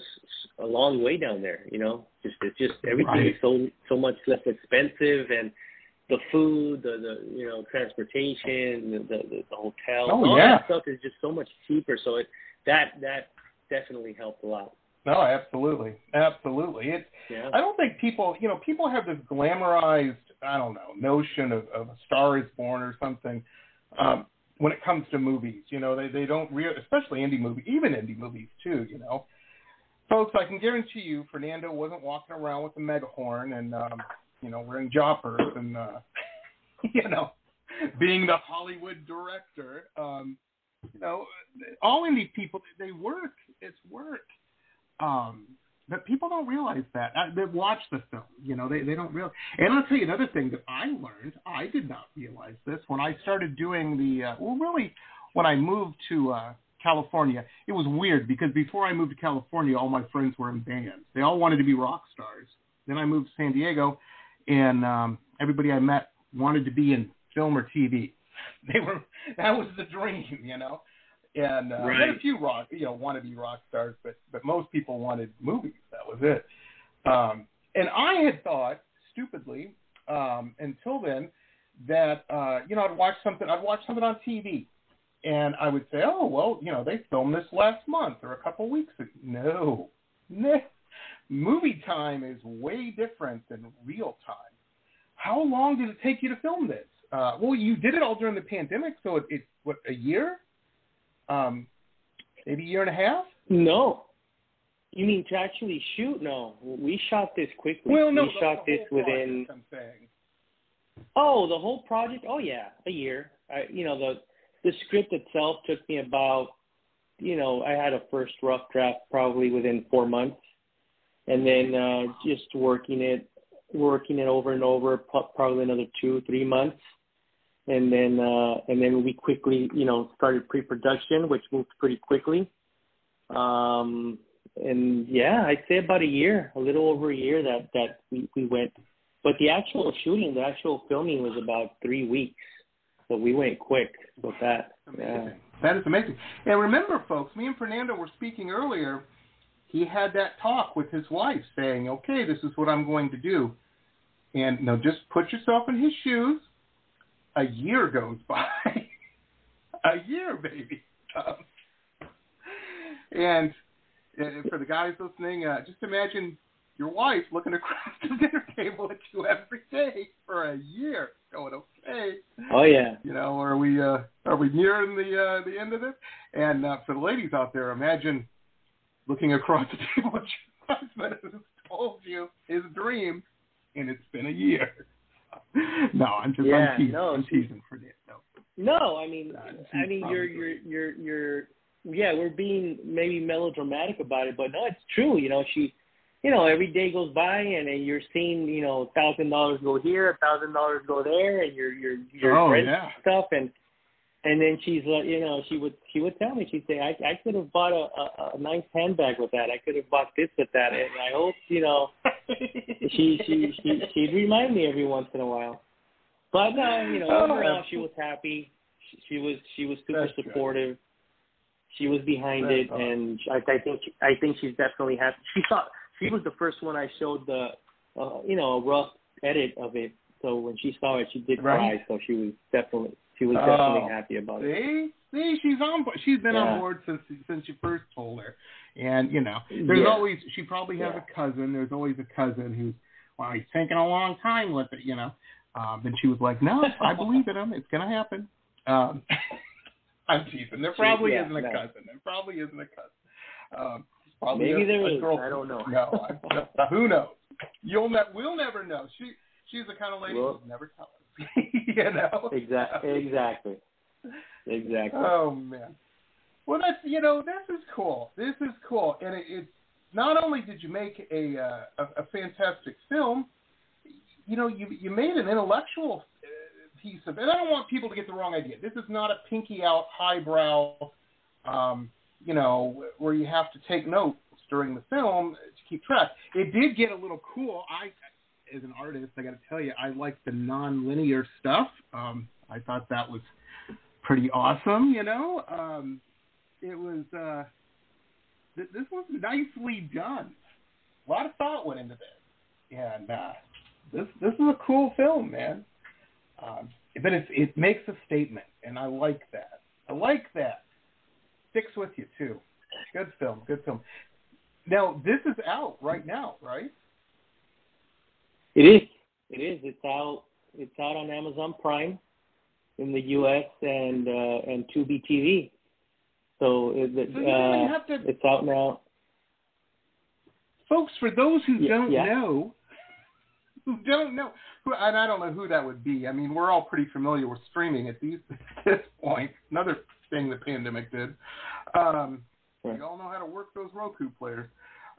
a long way down there. You know, just it's just everything Right. is so so much less expensive, and the food, the the you know transportation, the the, the hotel, Oh, all yeah. that stuff is just so much cheaper. So it that that definitely helped a lot. No, absolutely, absolutely. It. Yeah. I don't think people, you know, people have this glamorized, I don't know, notion of, of a Star is Born or something. Um, when it comes to movies, you know, they they don't real, especially indie movies, even indie movies too. You know, folks, I can guarantee you, Fernando wasn't walking around with a megahorn and um, you know wearing joppers and uh, you know being the Hollywood director. Um, you know, all indie people they work. It's work. Um, but people don't realize that. Uh, they watch the film, you know, they, they don't realize. And I'll tell you another thing that I learned. I did not realize this when I started doing the. Uh, well, really, when I moved to uh, California, it was weird because before I moved to California, all my friends were in bands. They all wanted to be rock stars. Then I moved to San Diego, and um, everybody I met wanted to be in film or TV. They were that was the dream, you know. And uh, Right. Had a few rock, you know, want to be rock stars, but but most people wanted movies. That was it. Um, and I had thought stupidly um, until then that uh, you know I'd watch something, I'd watch something on TV, and I would say, oh well, you know they filmed this last month or a couple weeks ago. No, no. Movie time is way different than real time. How long did it take you to film this? Uh, well, you did it all during the pandemic, so it, it what a year, um, maybe a year and a half. No. You mean to actually shoot? No, we shot this quickly. Well, no, we shot this within. project. Oh, the whole project? Oh yeah, a year. I, you know, the the script itself took me about, you know, I had a first rough draft probably within four months, and then uh, just working it, working it over and over, probably another two, three months, and then uh, and then we quickly, you know, started pre-production, which moved pretty quickly. Um, and yeah, I'd say about a year, a little over a year that that we we went but the actual shooting, the actual filming was about three weeks. So we went quick with that. Yeah. That is amazing. And remember, folks, me and Fernando were speaking earlier. He had that talk with his wife, saying, "Okay, this is what I'm going to do." And now, just put yourself in his shoes. A year goes by. a year, baby. Um, and uh, for the guys listening, uh, just imagine your wife looking across the dinner table at you every day for a year, going, "Okay." Oh yeah. You know, are we uh, are we nearing the uh, the end of this? And uh, for the ladies out there, imagine looking across the table at your husband who's told you his dream, and it's been a year. no, I'm just Yeah, I'm teasing. no, I'm teasing for this. No. No, I mean, I mean, you're you're you're you're yeah, we're being maybe melodramatic about it, but no, it's true. You know, she, you know, every day goes by and, and you're seeing, you know, thousand dollars go here, a thousand dollars go there, and you're you're you're Oh, renting yeah. stuff, and and then she's like, you know, she would she would tell me, she'd say, I I could have bought a, a a nice handbag with that, I could have bought this with that, and I hope, you know, she she she she'd remind me every once in a while. But no, you know, Oh, overall she was happy. She, she was she was super That's good. supportive. She was behind That's it, awesome. and I, I think I think she's definitely happy. She thought she was the first one I showed the, uh, you know, a rough edit of it. So when she saw it, she did Right. cry. So she was definitely she was Oh, definitely happy about it. See, see, she's on. bo- She's been on board since since you first told her, and you know, there's Yeah. always she probably has Yeah. a cousin. There's always a cousin who's well, he's taking a long time with it, you know. Um, and she was like, "No, I believe in him. It's gonna happen." Um, I'm teasing. There probably Yeah, isn't a no. cousin. There probably isn't a cousin. Um, probably Maybe a, there a is. girl- I don't know. No, I, who knows? You'll ne- we'll never know. She she's the kind of lady Well- who'll never tell us. you know. Exactly. Exactly. Exactly. Oh man. Well, that's you know this is cool. This is cool, and it, it's not only did you make a, uh, a a fantastic film, you know you you made an intellectual uh, piece of it. And I don't want people to get the wrong idea. This is not a pinky out, highbrow, um, you know, where you have to take notes during the film to keep track. It did get a little cool. I, as an artist, I got to tell you, I like the non-linear stuff. Um, I thought that was pretty awesome. You know, um, it was. Uh, th- this was nicely done. A lot of thought went into this, and uh, this this is a cool film, man. Um, but it, it makes a statement, and I like that. I like that. Sticks with you too. Good film. Good film. Now this is out right now, right? It is. It is. It's out. It's out on Amazon Prime in the U.S. and uh, and Tubi TV. So, it, so uh, to... it's out now. Folks, for those who yeah, don't yeah. know, who don't know, who, and I don't know who that would be. I mean, we're all pretty familiar with streaming at, these, at this point. Another thing the pandemic did. Um, right. We all know how to work those Roku players.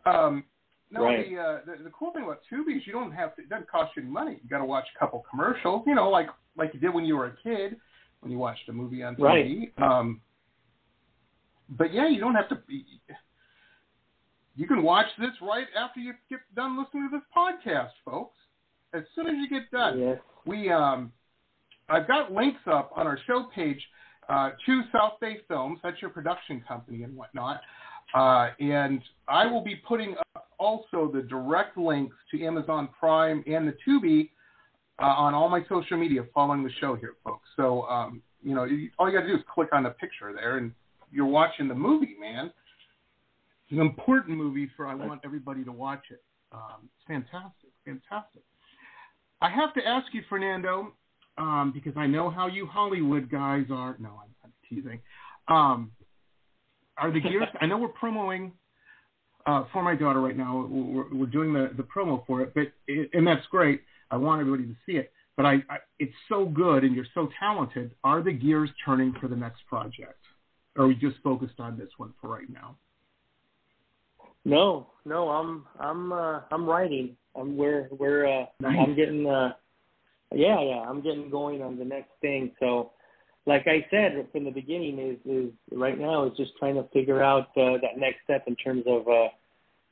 Um, no, right. the, uh, the the cool thing about Tubi is you don't have to. It doesn't cost you any money. You got to watch a couple commercials. You know, like like you did when you were a kid when you watched a movie on TV. Right. Um, but yeah, you don't have to. Be, You can watch this right after you get done listening to this podcast, folks. As soon as you get done, yes. we um, I've got links up on our show page uh, to South Bay Films. That's your production company and whatnot. Uh, and I will be putting up also the direct links to Amazon Prime and the Tubi uh, on all my social media following the show here, folks. So, um, you know, all you got to do is click on the picture there, and you're watching the movie, man. It's an important movie for I want everybody to watch it. Um, it's fantastic, fantastic. I have to ask you, Fernando, um, because I know how you Hollywood guys are. No, I'm, I'm teasing. Um, are the gears? I know we're promoting uh, for my daughter right now. We're, we're doing the, the promo for it, but it, and that's great. I want everybody to see it. But I, I, it's so good, and you're so talented. Are the gears turning for the next project, or are we just focused on this one for right now? No, no, I'm I'm uh, I'm writing. I'm we're we're uh, nice. I'm getting uh, yeah yeah I'm getting going on the next thing. So like I said from the beginning, is is right now is just trying to figure out uh, that next step in terms of uh,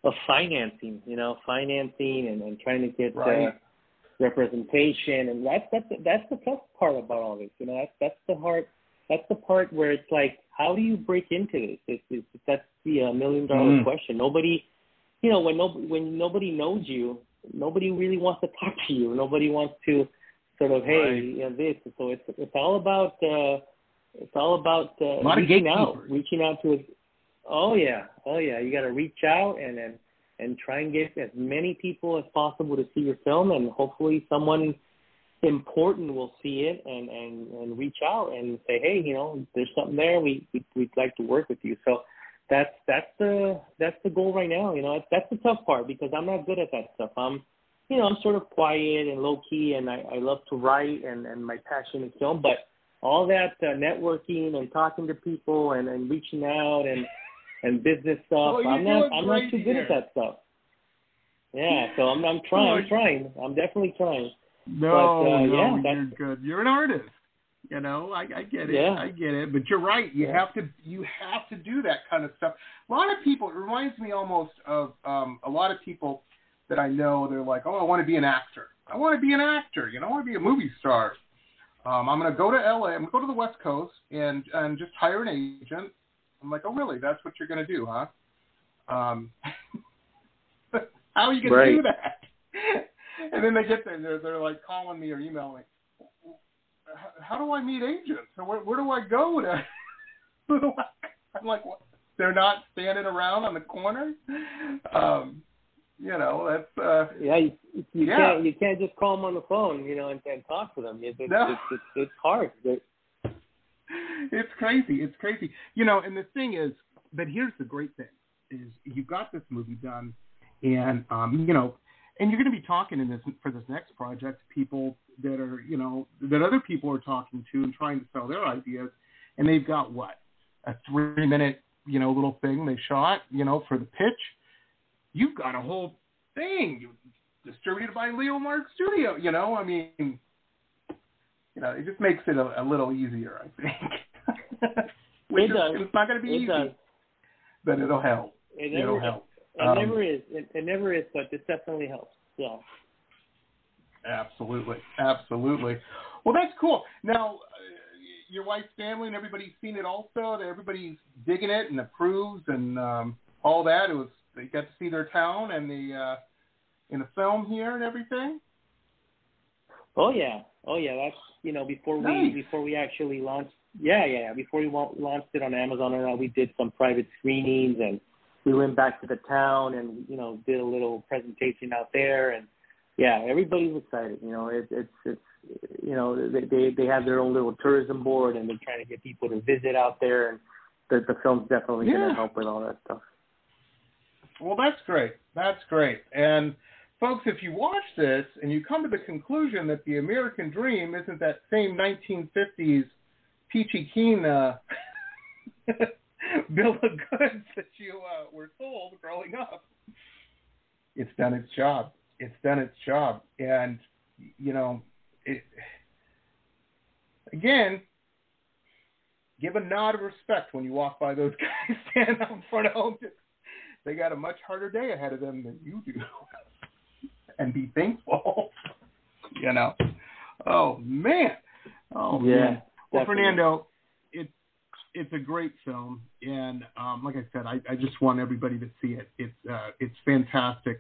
of financing. You know, financing and, and trying to get right. uh, representation, and that's that's that's the tough part about all this. You know, that's that's the hard that's the part where it's like, how do you break into this? It's, it's, that's the uh, million dollar Mm. question. Nobody, you know, when no when nobody knows you, nobody really wants to talk to you. Nobody wants to sort of, hey, Right. you know, this. So it's it's all about uh, it's all about uh, A lot of reaching out, reaching out to. Oh yeah, oh yeah. You got to reach out and and and try and get as many people as possible to see your film, and hopefully someone important will see it and and and reach out and say, hey, you know, there's something there. We, we we'd like to work with you. So that's that's the that's the goal right now. You know, that's, that's the tough part because I'm not good at that stuff. I'm you know I'm sort of quiet and low key, and I, I love to write and and my passion is film, but all that uh, networking and talking to people and and reaching out and and business stuff. Well, I'm not I'm not too good at that stuff. Yeah, so I'm I'm trying. I'm trying. I'm definitely trying. No, But, uh, no, yeah, you're good. You're an artist. You know, I, I get it. Yeah. I get it. But you're right. You have to you have to do that kind of stuff. A lot of people. It reminds me almost of um, a lot of people that I know. They're like, oh, I want to be an actor. I want to be an actor. You know, I want to be a movie star. Um, I'm going to go to LA. I'm going to go to the West Coast and and just hire an agent. I'm like, oh, really? That's what you're going to do, huh? Um, how are you going Right. to do that? and then they get there, they're, they're like calling me or emailing me. How, do I meet agents? Where, where do I go to? I'm like, what? They're not standing around on the corner. Um, you know, that's uh, Yeah, you, you Yeah. can't you can't just call them on the phone, you know, and, and talk to them. It's it's, No. it's, it's, it's hard. They- it's crazy. It's crazy. You know, and the thing is, but here's the great thing: is you got this movie done, and um, you know, and you're going to be talking in this for this next project, people that are, you know, that other people are talking to and trying to sell their ideas, and they've got what a three minute, you know, little thing they shot, you know, for the pitch. You've got a whole thing distributed by Leomark Studio. You know, I mean, you know, it just makes it a, a little easier, I think. Which It is- does. It's not going to be It easy, does. but it'll help. It It'll never help. it Um, never is. It, it never is, but it definitely helps. Yeah. Absolutely, absolutely. Well, that's cool. Now, uh, your wife's family and everybody's seen it also. Everybody's digging it and approves and um, all that. It was they got to see their town and the uh, in the film here and everything. Oh yeah, oh yeah. That's you know before Nice. we before we actually launched. Yeah, yeah, yeah. Before we launched it on Amazon, and all, we did some private screenings, and we went back to the town, and you know did a little presentation out there, and yeah, everybody's excited. You know, it, it's it's you know they they they have their own little tourism board, and they're trying to get people to visit out there, and the the film's definitely going to help with all that stuff. Well, that's great. That's great. And folks, if you watch this and you come to the conclusion that the American dream isn't that same 1950s peachy keen uh, bill of goods that you uh, were told growing up, it's done its job. It's done its job. And you know, it, again, give a nod of respect when you walk by those guys standing out in front of home. They got a much harder day ahead of them than you do. and be thankful. you know. Oh man. Oh Yeah, man. Well, definitely. Fernando, it's it's a great film, and um, like I said, I, I just want everybody to see it. It's uh, it's fantastic,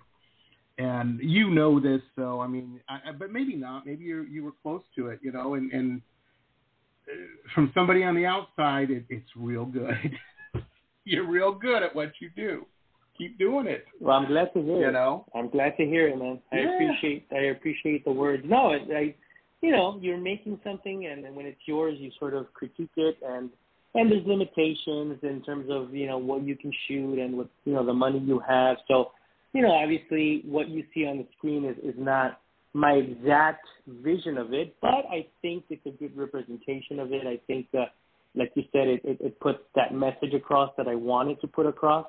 and you know this, so I mean, I, I- but maybe not. Maybe you you were close to it, you know, and and uh, from somebody on the outside, it, it's real good. You're real good at what you do. Keep doing it. Well, I'm glad to hear You it. know. I'm glad to hear it, man. I Yeah. appreciate I appreciate the words. No, I, I you know, you're making something, and, and when it's yours, you sort of critique it, and and there's limitations in terms of you know what you can shoot and what you know the money you have. So, you know, obviously, what you see on the screen is is not my exact vision of it, but I think it's a good representation of it. I think that, like you said, it, it, it puts that message across that I wanted to put across.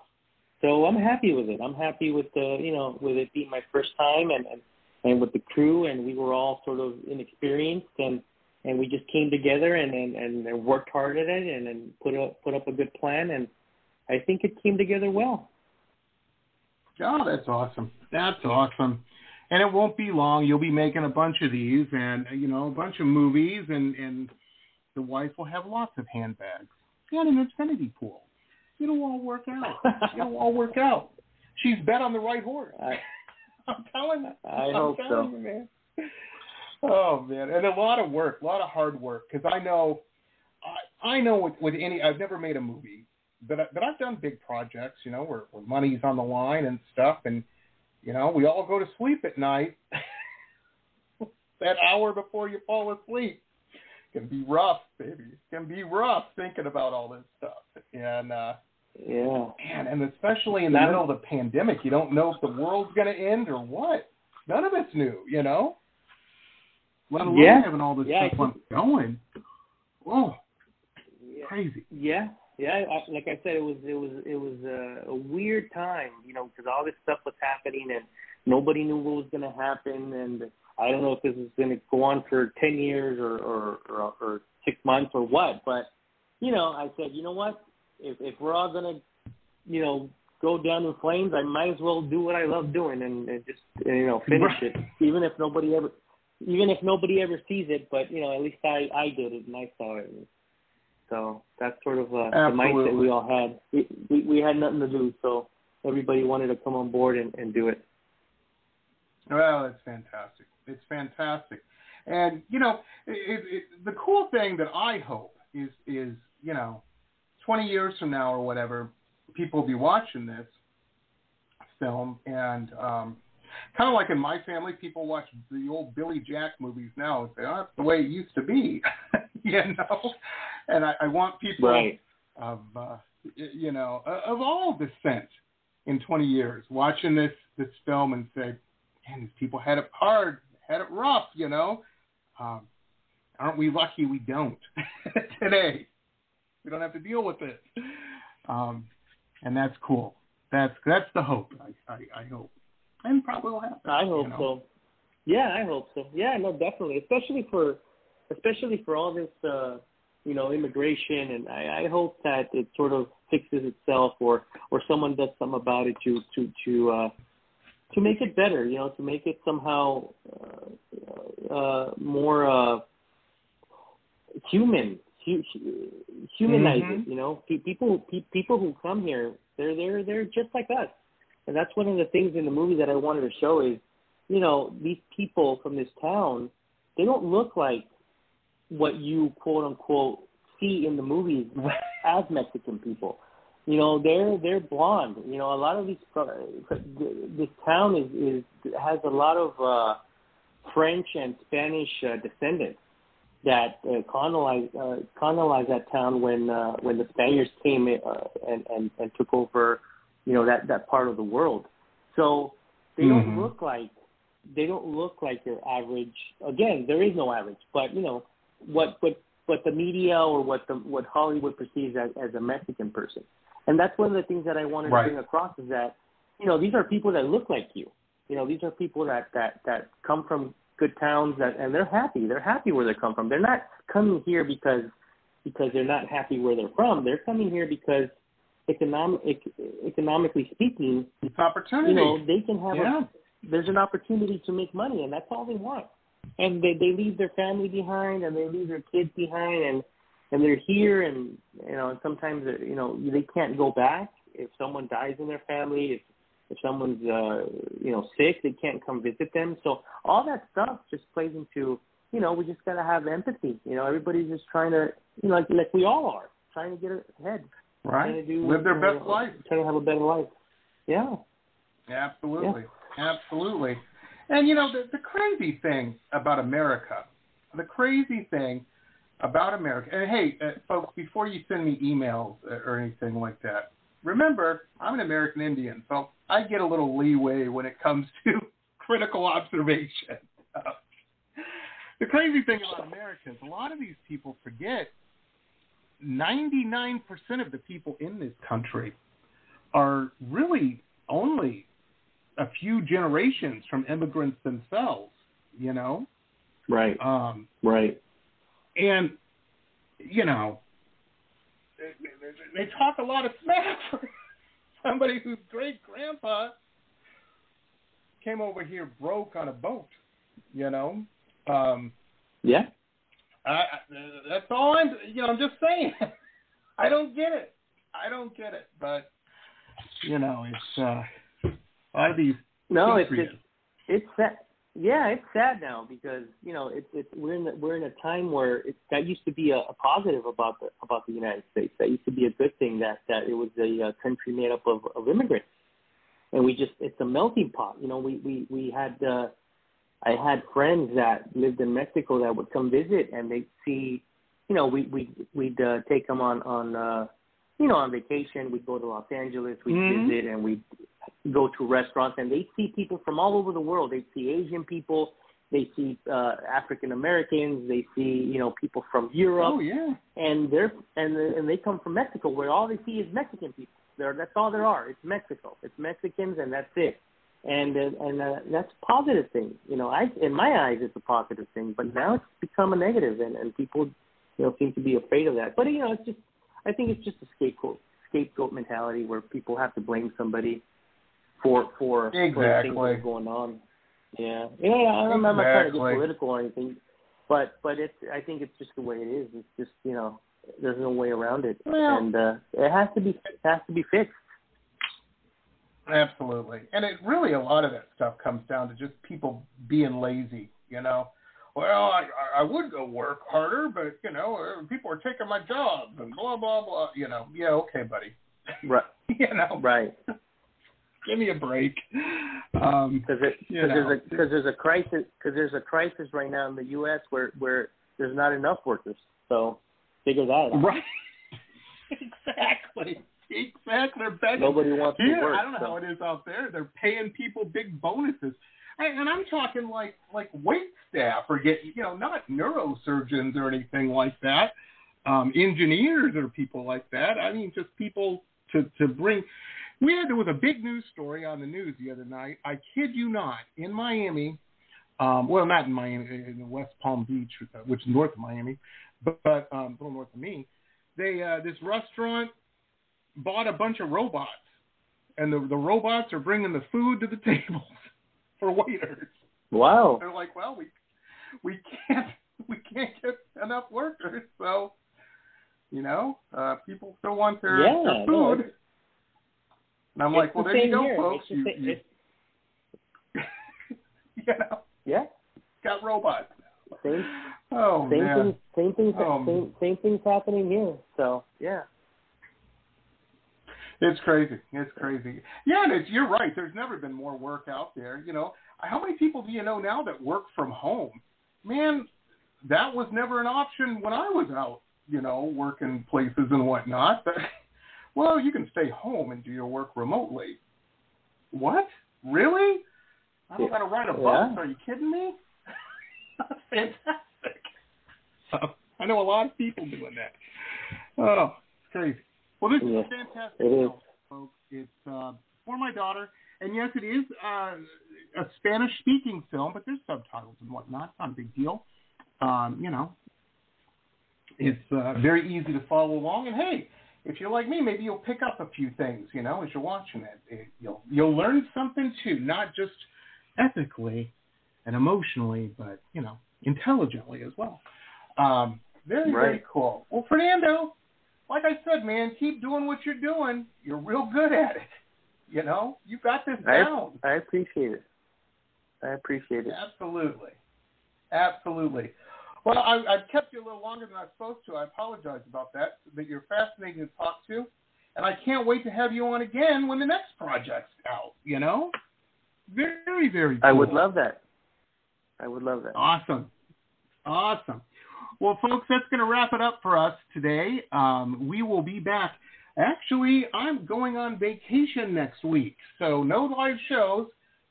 So I'm happy with it. I'm happy with the you know with it being my first time and and, and with the crew and we were all sort of inexperienced and and we just came together and and, and worked hard at it and and put up put up a good plan and I think it came together well. Oh, that's awesome. That's awesome. And it won't be long. You'll be making a bunch of these, and uh, you know, a bunch of movies, and and the wife will have lots of handbags and an infinity pool. It'll all work out. It'll all work out. She's bet on the right horse. I, I'm telling you. I I'm hope so. you, man. Oh man, and a lot of work, a lot of hard work. Because I know, I I know with, with any, I've never made a movie, but I, but I've done big projects. You know, where, where money's on the line and stuff, and you know, we all go to sleep at night. that hour before you fall asleep can be rough, baby. It can be rough thinking about all this stuff, and. uh yeah. Man, and especially in the middle of the pandemic, you don't know if the world's going to end or what. None of it's new, you know. Let alone Yeah. having all this Yeah, stuff on going. Oh, Yeah. crazy. Yeah, yeah. I, like I said, it was it was it was a, a weird time, you know, because all this stuff was happening and nobody knew what was going to happen, and I don't know if this is going to go on for ten years or or, or or six months or what. But you know, I said, you know what? If if we're all to, you know, go down in flames, I might as well do what I love doing and, and just you know finish it, even if nobody ever. Even if nobody ever sees it, but you know, at least I I did it and I saw it. So that's sort of uh, the mindset we all had. We, we we had nothing to do, so everybody wanted to come on board and, and do it. Well, it's fantastic. It's fantastic. And you know, it, it, the cool thing that I hope is is you know, 20 years from now or whatever, people will be watching this film and um, kind of like in my family, people watch the old Billy Jack movies now and say, "Oh, that's the way it used to be," you know. And I, I want people Right. of uh, you know of all descent in 20 years watching this this film and say, "Man, these people had it hard, had it rough," you know. Um, aren't we lucky we don't today? We don't have to deal with it, um, and that's cool. That's that's the hope. I I, I hope, and probably will happen. I hope you know? so. Yeah, I hope so. Yeah, no, definitely. Especially for, especially for all this, uh, you know, immigration, and I, I hope that it sort of fixes itself, or or someone does something about it to to to uh, to make it better. You know, to make it somehow uh, uh, more uh, human, hu- hu- humanize Mhm. it. You know, Pe- people pe- people who come here, they're they're they're just like us, and that's one of the things in the movie that I wanted to show is, you know, these people from this town, they don't look like what you quote unquote see in the movies as Mexican people. You know, they're they're blonde. You know, a lot of these this town is is has a lot of uh, French and Spanish uh, descendants that uh, colonized uh, colonized that town when uh, when the Spaniards came in, uh, and, and and took over, you know that that part of the world. So they Mm-hmm. don't look like they don't look like your average. Again, there is no average, but you know what what what the media or what the what Hollywood perceives as, as a Mexican person, and that's one of the things that I wanted Right. to bring across is that you know these are people that look like you. You know, these are people that that that come from good towns that and they're happy. They're happy where they come from. They're not coming here because because they're not happy where they're from. They're coming here because economic economically speaking, It's opportunity. you know, they can have yeah. a there's an opportunity to make money and that's all they want. And they they leave their family behind and they leave their kids behind and and they're here and you know, and sometimes you know, they can't go back if someone dies in their family, if if someone's uh you know sick, they can't come visit them. So all that stuff just plays into you know, we just gotta have empathy. You know, everybody's just trying to you know, like like we all are, trying to get ahead. Trying to Right. do Live their you know, best life. Trying to have a better life. Yeah. Absolutely. Absolutely. And you know, the, the crazy thing about America, the crazy thing about America, and hey, uh, folks, before you send me emails or anything like that, remember, I'm an American Indian, so I get a little leeway when it comes to critical observation. the crazy thing about America is a lot of these people forget 99% of the people in this country are really only a few generations from immigrants themselves, you know? Right. Um, Right. and, you know, they, talk a lot of smack for somebody whose great grandpa came over here broke on a boat, you know? Um, Yeah. I, I, that's all I'm, you know, I'm just saying. I don't get it. I don't get it. But, you know, it's, uh, a lot of these No, it's patriots- it's sad. Yeah, it's sad now because you know it's it's we're in the, we're in a time where it, that used to be a, a positive about the about the United States. That used to be a good thing that that it was a, uh country made up of, of immigrants, and we just it's a melting pot. You know, we we we had uh, I had friends that lived in Mexico that would come visit and they'd see, you know, we we we'd uh, take them on on uh, you know on vacation. We'd go to Los Angeles, we'd Mhm. visit, and we'd go to restaurants and they see people from all over the world. They see Asian people, they see uh, African Americans, they see you know people from Europe, Oh, yeah. and they're and and they come from Mexico where all they see is Mexican people. They're, that's all there are. It's Mexico. It's Mexicans and that's it. And uh, and uh, that's a positive thing. You know, I in my eyes it's a positive thing, but now it's become a negative, and and people you know seem to be afraid of that. But you know, it's just I think it's just a scapegoat scapegoat mentality where people have to blame somebody for for, for things Exactly. going on. Yeah, yeah. I'm, I'm not trying to get political or anything, but but it's I think it's just the way it is. It's just you know there's no way around it, Well- and uh, it has to be it has to be fixed. Absolutely. And it really a lot of that stuff comes down to just people being lazy, you know. Well, I I would go work harder, but you know, uh, people are taking my jobs and blah blah blah, you know. Yeah, okay, buddy. Right. you know, Right. Give me a break. Um, Because it, You there's there's a crisis because there's a crisis right now in the U.S. where where there's not enough workers. So figure that out. right. exactly. Exactly. They're begging. Nobody wants to work. I don't know so. how it is out there. They're paying people big bonuses. And and I'm talking like like wait staff or get you know not neurosurgeons or anything like that, um, engineers or people like that. I mean just people to to bring. We had there was a big news story on the news the other night. I kid you not, in Miami, um, well not in Miami, in West Palm Beach, uh, which is north of Miami, but, but um, a little north of me. They uh, this restaurant bought a bunch of robots, and the the robots are bringing the food to the tables for waiters. Wow. They're like, well, we we can't we can't get enough workers, so you know, uh, people still want their, Yeah, their food. it's- and I'm it's like, well, the there you go, folks. The You, you, you know, Yeah. got robots. same. Oh same man. thing. Same things. Oh. Same same things happening here. So yeah. It's crazy. It's crazy. Yeah, and it's, you're right. There's never been more work out there. You know, how many people do you know now that work from home? Man, that was never an option when I was out. You know, working places and whatnot. But well, you can stay home and do your work remotely. What? Really? I don't got to ride a bus. Yeah. Are you kidding me? That's fantastic. So, I know a lot of people doing that. Oh, it's crazy. Well, this Yeah, is fantastic it is. folks. It's uh, for my daughter, and yes, it is uh, a Spanish-speaking film, but there's subtitles and whatnot. It's not a big deal. Um, you know, it's uh, very easy to follow along. And hey, if you're like me, maybe you'll pick up a few things, you know, as you're watching it. it you'll you'll learn something too, not just ethically and emotionally, but you know, intelligently as well. Um, very very cool. Well, Fernando, like I said, man, keep doing what you're doing. You're real good at it. You know, you got this I down. I appreciate it. I appreciate it. Absolutely. Absolutely. Well, I, I've kept you a little longer than I was supposed to. I apologize about that, but you're fascinating to talk to. And I can't wait to have you on again when the next project's out, you know? Very, very cool. I would love that. I would love that. Awesome. Awesome. Well, folks, that's going to wrap it up for us today. Um, we will be back. Actually, I'm going on vacation next week, so no live shows.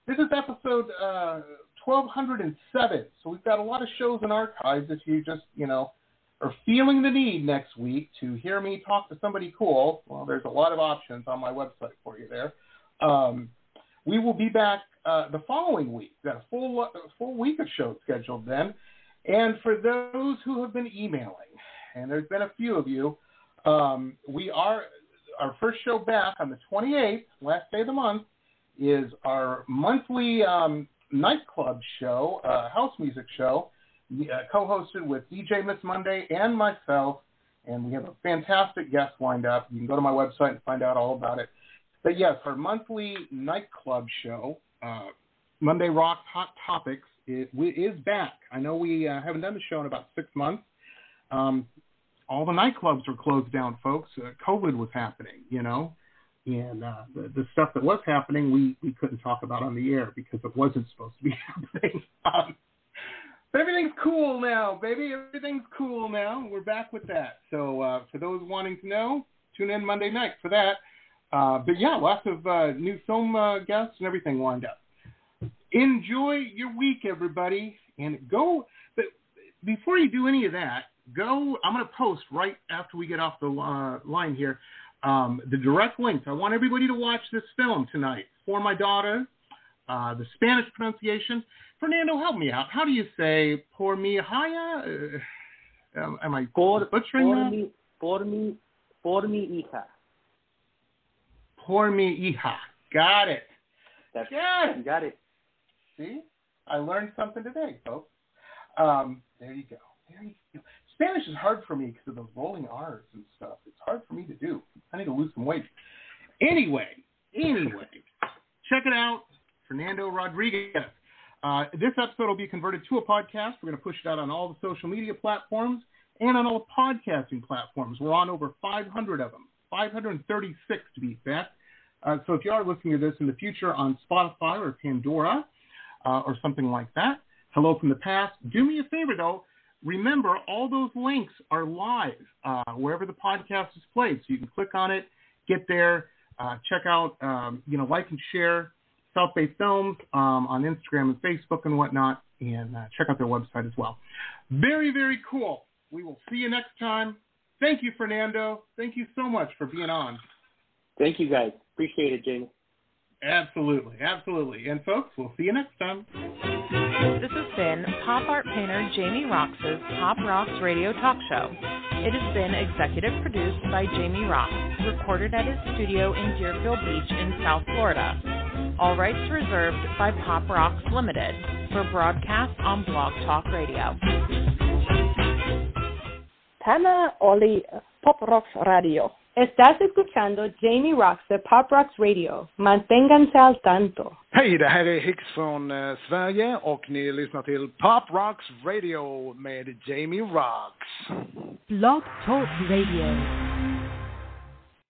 This is episode uh, 1207, so we've got a lot of shows in archives if you just, you know, are feeling the need next week to hear me talk to somebody cool. Well, there's a lot of options on my website for you there. Um, we will be back uh, the following week. We've got a full a full week of shows scheduled then. And for those who have been emailing, and there's been a few of you, um, we are our first show back on the 28th, last day of the month, is our monthly um, nightclub show, uh, house music show, uh, co-hosted with DJ Miss Monday and myself. And we have a fantastic guest lined up. You can go to my website and find out all about it. But yes, our monthly nightclub show, uh, Monday Rock Hot Topics, we- is back. I know we uh, haven't done the show in about six months. Um, all the nightclubs were closed down, folks. Uh, COVID was happening, you know, and uh, the, the stuff that was happening, we, we couldn't talk about on the air because it wasn't supposed to be happening. Um, but everything's cool now, baby. Everything's cool now. We're back with that. So uh, for those wanting to know, tune in Monday night for that. Uh, but yeah, lots of uh, new film uh, guests and everything lined up. Enjoy your week, everybody, and go. But before you do any of that, go. I'm going to post right after we get off the uh, line here um, the direct links. I want everybody to watch this film tonight for my daughter. Uh, the Spanish pronunciation. Fernando, help me out. How do you say por mi hija? Uh, am, am I Por, butchering por that? mi, por mi, por mi hija. Por mi hija. Got it. That's, Got it. You got it. See, I learned something today, folks. Um, there you go. There you go. Spanish is hard for me because of those rolling R's and stuff. It's hard for me to do. I need to lose some weight. Anyway, anyway, check it out, Fernando Rodriguez. Uh, this episode will be converted to a podcast. We're going to push it out on all the social media platforms and on all the podcasting platforms. We're on over 500 of them, 536 to be exact. Uh, so if you are listening to this in the future on Spotify or Pandora uh, or something like that, hello from the past. Do me a favor though. Remember, all those links are live uh, wherever the podcast is played. So you can click on it, get there, uh, check out, um, you know, like and share South Bay Films um, on Instagram and Facebook and whatnot, and uh, check out their website as well. Very, very cool. We will see you next time. Thank you, Fernando. Thank you so much for being on. Thank you guys. Appreciate it, Jamie. Absolutely, absolutely. And folks, we'll see you next time. This has been pop art painter Jamie Roxx's Pop Roxx Radio Talk Show. It has been executive produced by Jamie Roxx, recorded at his studio in Deerfield Beach in South Florida. All rights reserved by Pop Roxx Limited for broadcast on Blog Talk Radio. Tana Oli Pop Roxx Radio. Estás escuchando Jamie Roxx de Pop Roxx Radio. Manténganse al tanto. Hej, det här är Hicks från eh, Sverige och ni lyssnar till Pop Roxx Radio med Jamie Roxx. Blog Talk Radio.